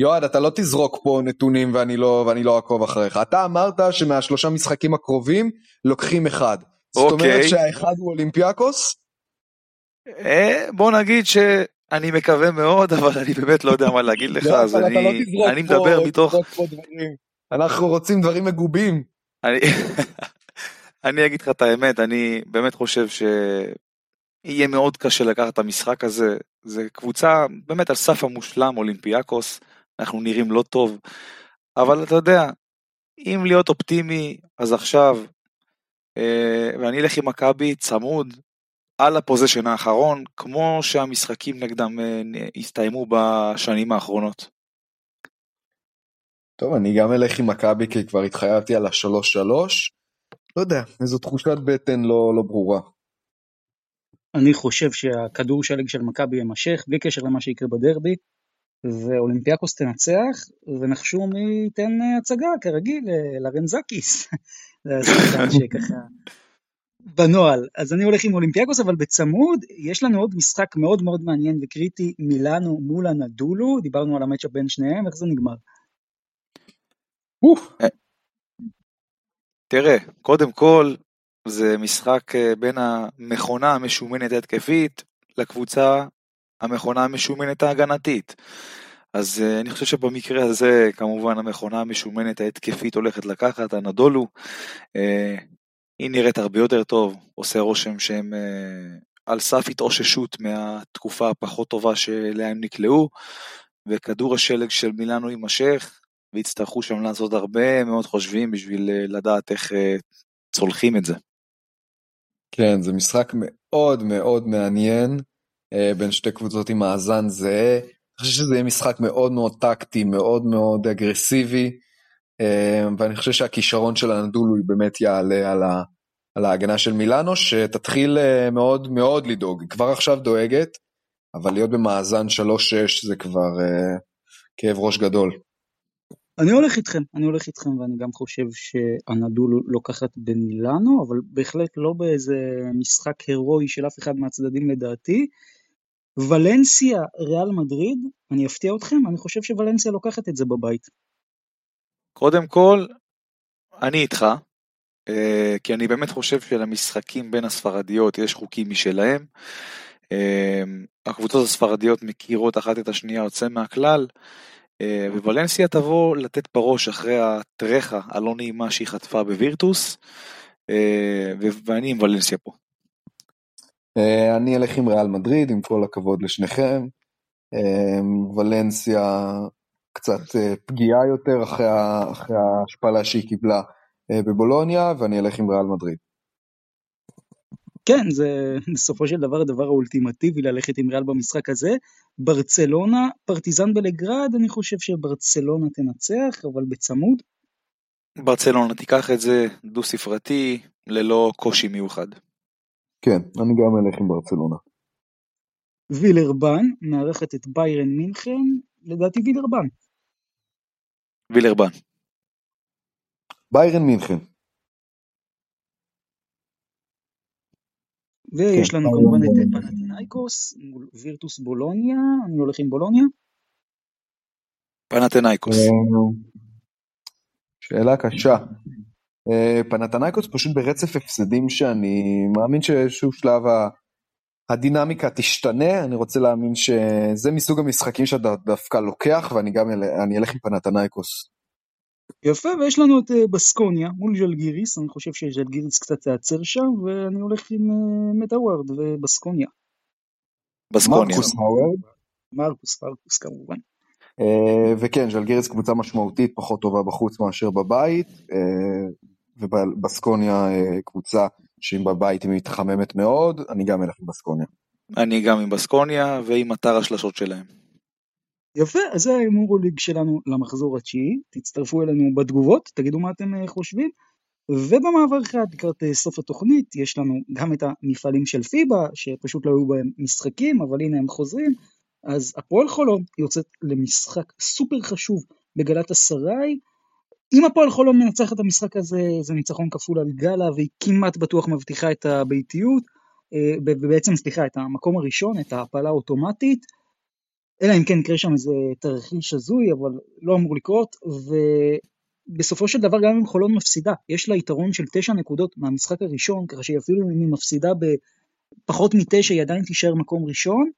C: יועד, אתה לא תזרוק פה נתונים ואני לא, ואני לא אעקוב אחריך. אתה אמרת שמהשלושה משחקים הקרובים לוקחים אחד. זאת
B: אוקיי.
C: אומרת שהאחד הוא אולימפיאקוס?
B: אה, בוא נגיד שאני מקווה מאוד, אבל אני באמת לא יודע מה להגיד לך,
C: לא,
B: אז
C: אתה לא
B: אני אני
C: פה-
B: מדבר מתוך...
C: פה דברים. אנחנו רוצים דברים מגובים.
B: אני, אני אגיד לך את האמת, אני באמת חושב שיהיה מאוד קשה לקחת את המשחק הזה. זה קבוצה באמת על סף המושלם, אולימפיאקוס, אנחנו נראים לא טוב, אבל אתה יודע, אם להיות אופטימי, אז עכשיו, אה, ואני אלך עם מכבי צמוד על הפוזיישן האחרון, כמו שהמשחקים נגדם אה, הסתיימו בשנים האחרונות.
C: טוב, אני גם אלך עם מכבי כי כבר התחייבתי על השלוש שלוש. לא יודע, איזו תחושת בטן לא, לא ברורה.
A: אני חושב שהכדור שלג של מכבי יימשך, בלי קשר למה שיקרה בדרבי, ואולימפיאקוס תנצח, ונחשו מי ייתן אה, הצגה, כרגיל, אה, לארנצאקיס. זה השחקן שככה... בנוהל. אז אני הולך עם אולימפיאקוס, אבל בצמוד, יש לנו עוד משחק מאוד מאוד מעניין וקריטי, מילאנו מול אנאדולו, דיברנו על ה matchup בין שניהם, איך זה נגמר?
C: אוף,
B: תראה, קודם כל, זה משחק אה, בין המכונה המשומנת ההתקפית לקבוצה המכונה המשומנת ההגנתית. אז אה, אני חושב שבמקרה הזה, כמובן, המכונה המשומנת ההתקפית הולכת לקחת, הנדולו. אה, היא נראית הרבה יותר טוב, עושה רושם שהם אה, על סף התאוששות מהתקופה הפחות טובה שאליה הם נקלעו, וכדור השלג של מילאנו יימשך, ויצטרכו שם לעשות הרבה מאוד חושבים בשביל לדעת איך צולחים את זה.
C: כן, זה משחק מאוד מאוד מעניין בין שתי קבוצות עם מאזן זהה. אני חושב שזה יהיה משחק מאוד מאוד טקטי, מאוד מאוד אגרסיבי, אה, ואני חושב שהכישרון של הנדולו באמת יעלה על, ה, על ההגנה של מילאנו, שתתחיל אה, מאוד מאוד לדאוג. היא כבר עכשיו דואגת, אבל להיות במאזן 3-6 זה כבר אה, כאב ראש גדול.
A: אני הולך איתכם, אני הולך איתכם, ואני גם חושב שהנדולו לוקחת במילאנו, אבל בהחלט לא באיזה משחק הירואי של אף אחד מהצדדים לדעתי. ולנסיה, ריאל מדריד, אני אפתיע אתכם, אני חושב שוולנסיה לוקחת את זה בבית.
B: קודם כל, אני איתך, אה, כי אני באמת חושב שלמשחקים בין הספרדיות יש חוקים משלהם. אה, הקבוצות הספרדיות מכירות אחת את השנייה יוצא מהכלל, אה, וולנסיה תבוא לתת בראש אחרי הטרחה הלא נעימה שהיא חטפה בווירטוס, אה, ואני עם וולנסיה פה.
C: אה, אני אלך עם ריאל מדריד, עם כל הכבוד לשניכם. אה, ולנסיה קצת אה, פגיעה יותר אחרי ההשפלה שהיא קיבלה בבולוניה, ואני אלך עם ריאל מדריד.
A: כן, זה בסופו של דבר הדבר האולטימטיבי ללכת עם ריאל במשחק הזה. ברצלונה, פרטיזן בלגרד, אני חושב שברצלונה תנצח, אבל בצמוד.
B: ברצלונה תיקח את זה דו ספרתי ללא קושי מיוחד.
C: כן, אני גם אלך עם ברצלונה.
A: וילרבן מארחת את ביירן מינכן, לדעתי וילרבן.
B: וילרבן.
C: ביירן מינכן.
A: ויש
C: כן,
A: לנו כמובן את. פנטינאיקוס מול וירטוס בולוניה, אני הולך עם בולוניה.
B: פנתנייקוס.
C: אה, שאלה קשה. אה, פנתנייקוס פשוט ברצף הפסדים שאני מאמין שאיזשהו שלב הדינמיקה תשתנה, אני רוצה להאמין שזה מסוג המשחקים שאתה דווקא לוקח ואני גם אני אלך עם פנתנייקוס.
A: יפה, ויש לנו את אה, בסקוניה מול ז'לגיריס, אני חושב שז'לגיריס קצת תיעצר שם, ואני הולך עם אה, מטאוורד ובסקוניה.
B: בסקוניה.
C: מרקוס האוורד.
A: מרקוס, מרקוס כמובן.
C: וכן, ז'לגיריס קבוצה משמעותית פחות טובה בחוץ מאשר בבית, ובסקוניה אה, קבוצה שאם בבית היא מתחממת מאוד, אני גם אלך עם בסקוניה.
B: אני גם עם בסקוניה ועם אתר השלשות שלהם.
A: יפה, אז זה ההימור ליג שלנו למחזור התשיעי, תצטרפו אלינו בתגובות, תגידו מה אתם אה, חושבים. ובמעבר חד לקראת אה, סוף התוכנית יש לנו גם את המפעלים של פיבה שפשוט לא היו בהם משחקים אבל הנה הם חוזרים אז הפועל חולון יוצאת למשחק סופר חשוב בגלת אסריי אם הפועל חולון מנצחת את המשחק הזה זה ניצחון כפול על גאלה והיא כמעט בטוח מבטיחה את הביתיות ובעצם, סליחה, את המקום הראשון, את ההעפלה האוטומטית, אלא אם כן יקרה שם איזה תרחיש הזוי, אבל לא אמור לקרות, ובסופו של דבר גם אם חולון מפסידה, יש לה יתרון של תשע נקודות מהמשחק הראשון, ככה שאפילו אם היא מפסידה בפחות מתשע היא עדיין תישאר מקום ראשון.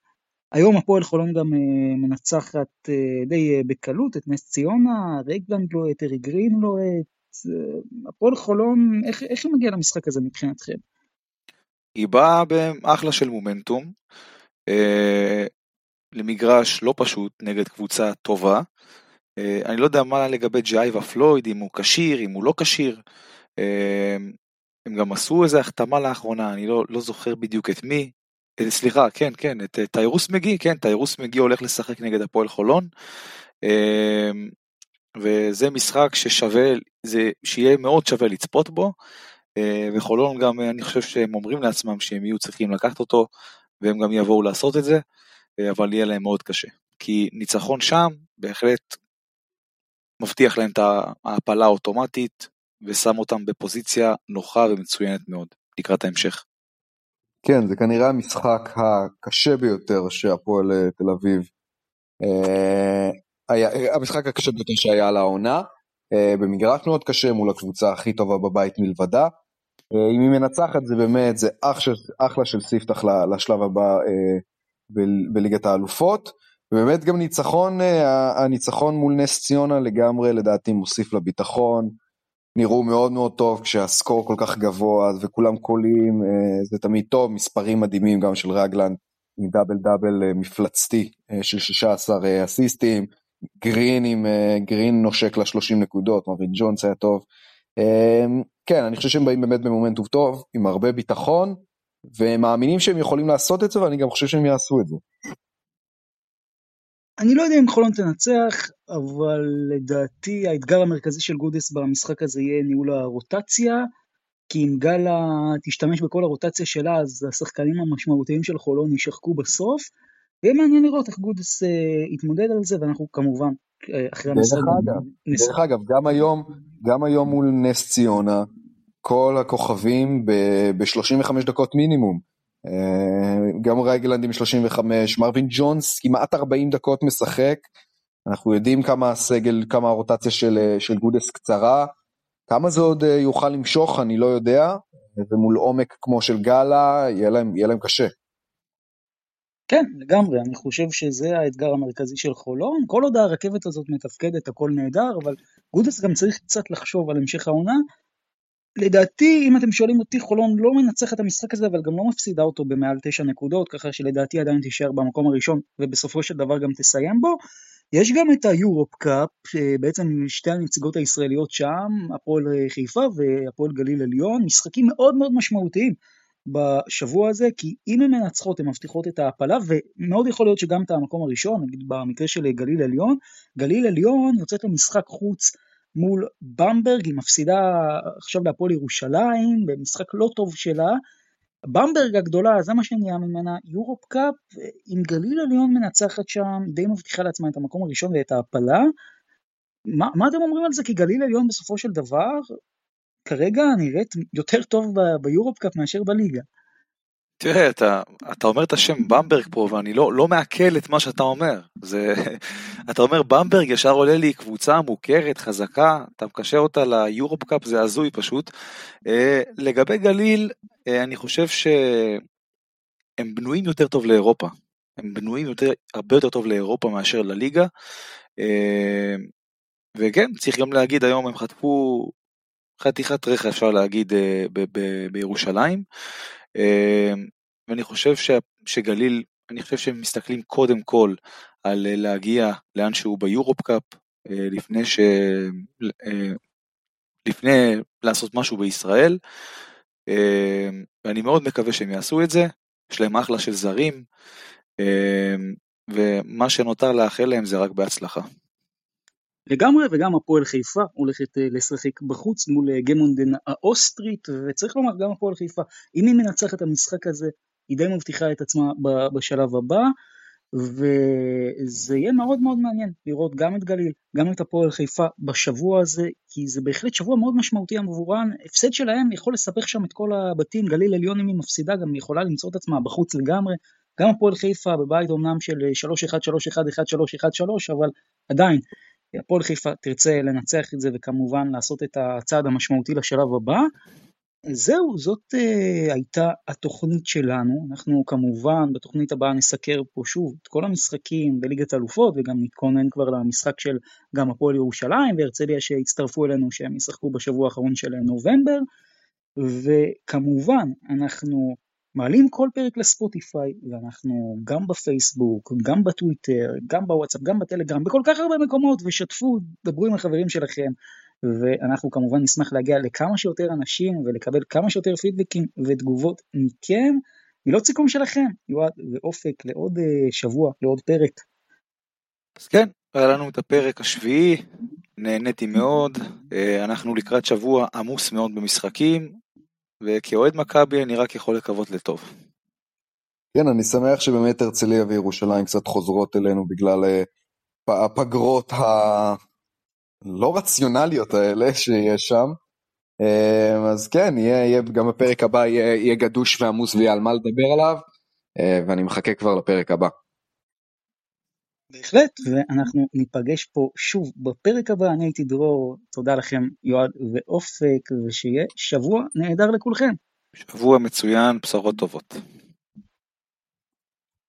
A: היום הפועל חולון גם uh, מנצחת uh, די uh, בקלות את נס ציונה, רגלנד לא את ארי גרין לא את... הפועל חולון, איך, איך היא מגיעה למשחק הזה מבחינתכם?
B: היא באה באחלה של מומנטום, אה, למגרש לא פשוט נגד קבוצה טובה. אה, אני לא יודע מה לגבי ג'ייבה פלויד, אם הוא כשיר, אם הוא לא כשיר. אה, הם גם עשו איזה החתמה לאחרונה, אני לא, לא זוכר בדיוק את מי. אה, סליחה, כן, כן, את אה, טיירוס מגי, כן, טיירוס מגי הולך לשחק נגד הפועל חולון. אה, וזה משחק ששווה, זה, שיהיה מאוד שווה לצפות בו. אה, וחולון גם, אני חושב שהם אומרים לעצמם שהם יהיו צריכים לקחת אותו, והם גם יבואו לעשות את זה, אבל יהיה להם מאוד קשה. כי ניצחון שם בהחלט מבטיח להם את ההעפלה האוטומטית, ושם אותם בפוזיציה נוחה ומצוינת מאוד לקראת ההמשך.
C: כן, זה כנראה המשחק הקשה ביותר שהפועל תל אביב, אה, היה, המשחק הקשה ביותר שהיה על העונה, אה, במגרש מאוד קשה מול הקבוצה הכי טובה בבית מלבדה. אה, אם היא מנצחת זה באמת, זה אח של, אחלה של ספתח לשלב הבא אה, בליגת האלופות. ובאמת גם ניצחון, אה, הניצחון מול נס ציונה לגמרי לדעתי מוסיף לביטחון. נראו מאוד מאוד טוב כשהסקור כל כך גבוה וכולם קולים, זה תמיד טוב, מספרים מדהימים גם של רגלנד עם דאבל דאבל מפלצתי של 16 אסיסטים, גרין עם גרין נושק ל-30 נקודות, מרווין ג'ונס היה טוב. כן, אני חושב שהם באים באמת במומנטום טוב, עם הרבה ביטחון, והם מאמינים שהם יכולים לעשות את זה, ואני גם חושב שהם יעשו את זה.
A: אני לא יודע אם חולון תנצח, אבל לדעתי האתגר המרכזי של גודס במשחק הזה יהיה ניהול הרוטציה, כי אם גאלה תשתמש בכל הרוטציה שלה, אז השחקנים המשמעותיים של חולון יישחקו בסוף. ויהיה מעניין לראות איך גודס uh, יתמודד על זה, ואנחנו כמובן אה, אחרי המשחק.
C: דרך אגב, גם היום, גם היום מול נס ציונה, כל הכוכבים ב-35 דקות מינימום. אה, גם רגלנד עם 35, מרווין ג'ונס כמעט 40 דקות משחק. אנחנו יודעים כמה הסגל, כמה הרוטציה של, של גודס קצרה. כמה זה עוד יוכל למשוך, אני לא יודע. ומול עומק כמו של גאלה, יהיה להם, יהיה להם קשה.
A: כן, לגמרי, אני חושב שזה האתגר המרכזי של חולון. כל עוד הרכבת הזאת מתפקדת, הכל נהדר, אבל גודס גם צריך קצת לחשוב על המשך העונה. לדעתי, אם אתם שואלים אותי, חולון לא מנצח את המשחק הזה, אבל גם לא מפסידה אותו במעל תשע נקודות, ככה שלדעתי עדיין תישאר במקום הראשון, ובסופו של דבר גם תסיים בו. יש גם את היורופ קאפ, בעצם שתי הנציגות הישראליות שם, הפועל חיפה והפועל גליל עליון, משחקים מאוד מאוד משמעותיים. בשבוע הזה, כי אם הן מנצחות הן מבטיחות את ההעפלה, ומאוד יכול להיות שגם את המקום הראשון, נגיד במקרה של גליל עליון, גליל עליון יוצאת למשחק חוץ מול במברג, היא מפסידה עכשיו להפועל ירושלים, במשחק לא טוב שלה. במברג הגדולה, זה מה שנהיה ממנה, יורופ קאפ, אם גליל עליון מנצחת שם, די מבטיחה לעצמה את המקום הראשון ואת ההעפלה. מה, מה אתם אומרים על זה? כי גליל עליון בסופו של דבר כרגע נראית יותר טוב ביורופקאפ מאשר בליגה.
B: תראה, אתה, אתה אומר את השם במברג פה, ואני לא, לא מעכל את מה שאתה אומר. זה, אתה אומר במברג, ישר עולה לי קבוצה מוכרת, חזקה, אתה מקשר אותה ליורופ קאפ, זה הזוי פשוט. אה, לגבי גליל, אה, אני חושב שהם בנויים יותר טוב לאירופה. הם בנויים יותר, הרבה יותר טוב לאירופה מאשר לליגה. אה, וכן, צריך גם להגיד, היום הם חטפו חתיכת רכב אפשר להגיד אה, בירושלים. אה, ואני חושב שגליל, אני חושב שהם מסתכלים קודם כל על אה, להגיע לאן שהוא ביורופ קאפ, לפני ש... לפני לעשות משהו בישראל, ואני מאוד מקווה שהם יעשו את זה, יש להם אחלה של זרים, ומה שנותר לאחל להם זה רק בהצלחה.
A: לגמרי, וגם הפועל חיפה הולכת אה, לשחק בחוץ מול אה, גמונדן האוסטרית, וצריך לומר, גם הפועל חיפה, אם היא מנצחת את המשחק הזה, היא די מבטיחה את עצמה בשלב הבא. וזה יהיה מאוד מאוד מעניין לראות גם את גליל, גם את הפועל חיפה בשבוע הזה, כי זה בהחלט שבוע מאוד משמעותי עבורן, הפסד שלהם יכול לסבך שם את כל הבתים, גליל עליון אם היא מפסידה גם יכולה למצוא את עצמה בחוץ לגמרי, גם הפועל חיפה בבית אומנם של 3-1, 3-1, 1-3, 1-3, אבל עדיין, הפועל חיפה תרצה לנצח את זה וכמובן לעשות את הצעד המשמעותי לשלב הבא. זהו, זאת uh, הייתה התוכנית שלנו, אנחנו כמובן בתוכנית הבאה נסקר פה שוב את כל המשחקים בליגת האלופות וגם נתכונן כבר למשחק של גם הפועל ירושלים והרצליה שהצטרפו אלינו שהם ישחקו בשבוע האחרון של נובמבר וכמובן אנחנו מעלים כל פרק לספוטיפיי ואנחנו גם בפייסבוק, גם בטוויטר, גם בוואטסאפ, גם בטלגרם, בכל כך הרבה מקומות ושתפו, דברו עם החברים שלכם ואנחנו כמובן נשמח להגיע לכמה שיותר אנשים ולקבל כמה שיותר פידבקים ותגובות מכם. מילות סיכום שלכם, יועד ואופק, לעוד אה, שבוע, לעוד פרק.
B: אז כן, היה לנו את הפרק השביעי, נהניתי מאוד, אה, אנחנו לקראת שבוע עמוס מאוד במשחקים, וכאוהד מכבי אני רק יכול לקוות לטוב.
C: כן, אני שמח שבאמת הרצליה וירושלים קצת חוזרות אלינו בגלל אה, הפגרות הלא רציונליות האלה שיש שם. אה, אז כן, יהיה, יהיה גם בפרק הבא יהיה, יהיה גדוש ועמוס ויהיה על מה לדבר עליו, אה, ואני מחכה כבר לפרק הבא.
A: בהחלט, ואנחנו ניפגש פה שוב בפרק הבא, אני הייתי דרור, תודה לכם יועד ואופק, ושיהיה שבוע נהדר לכולכם.
B: שבוע מצוין, בשורות טובות.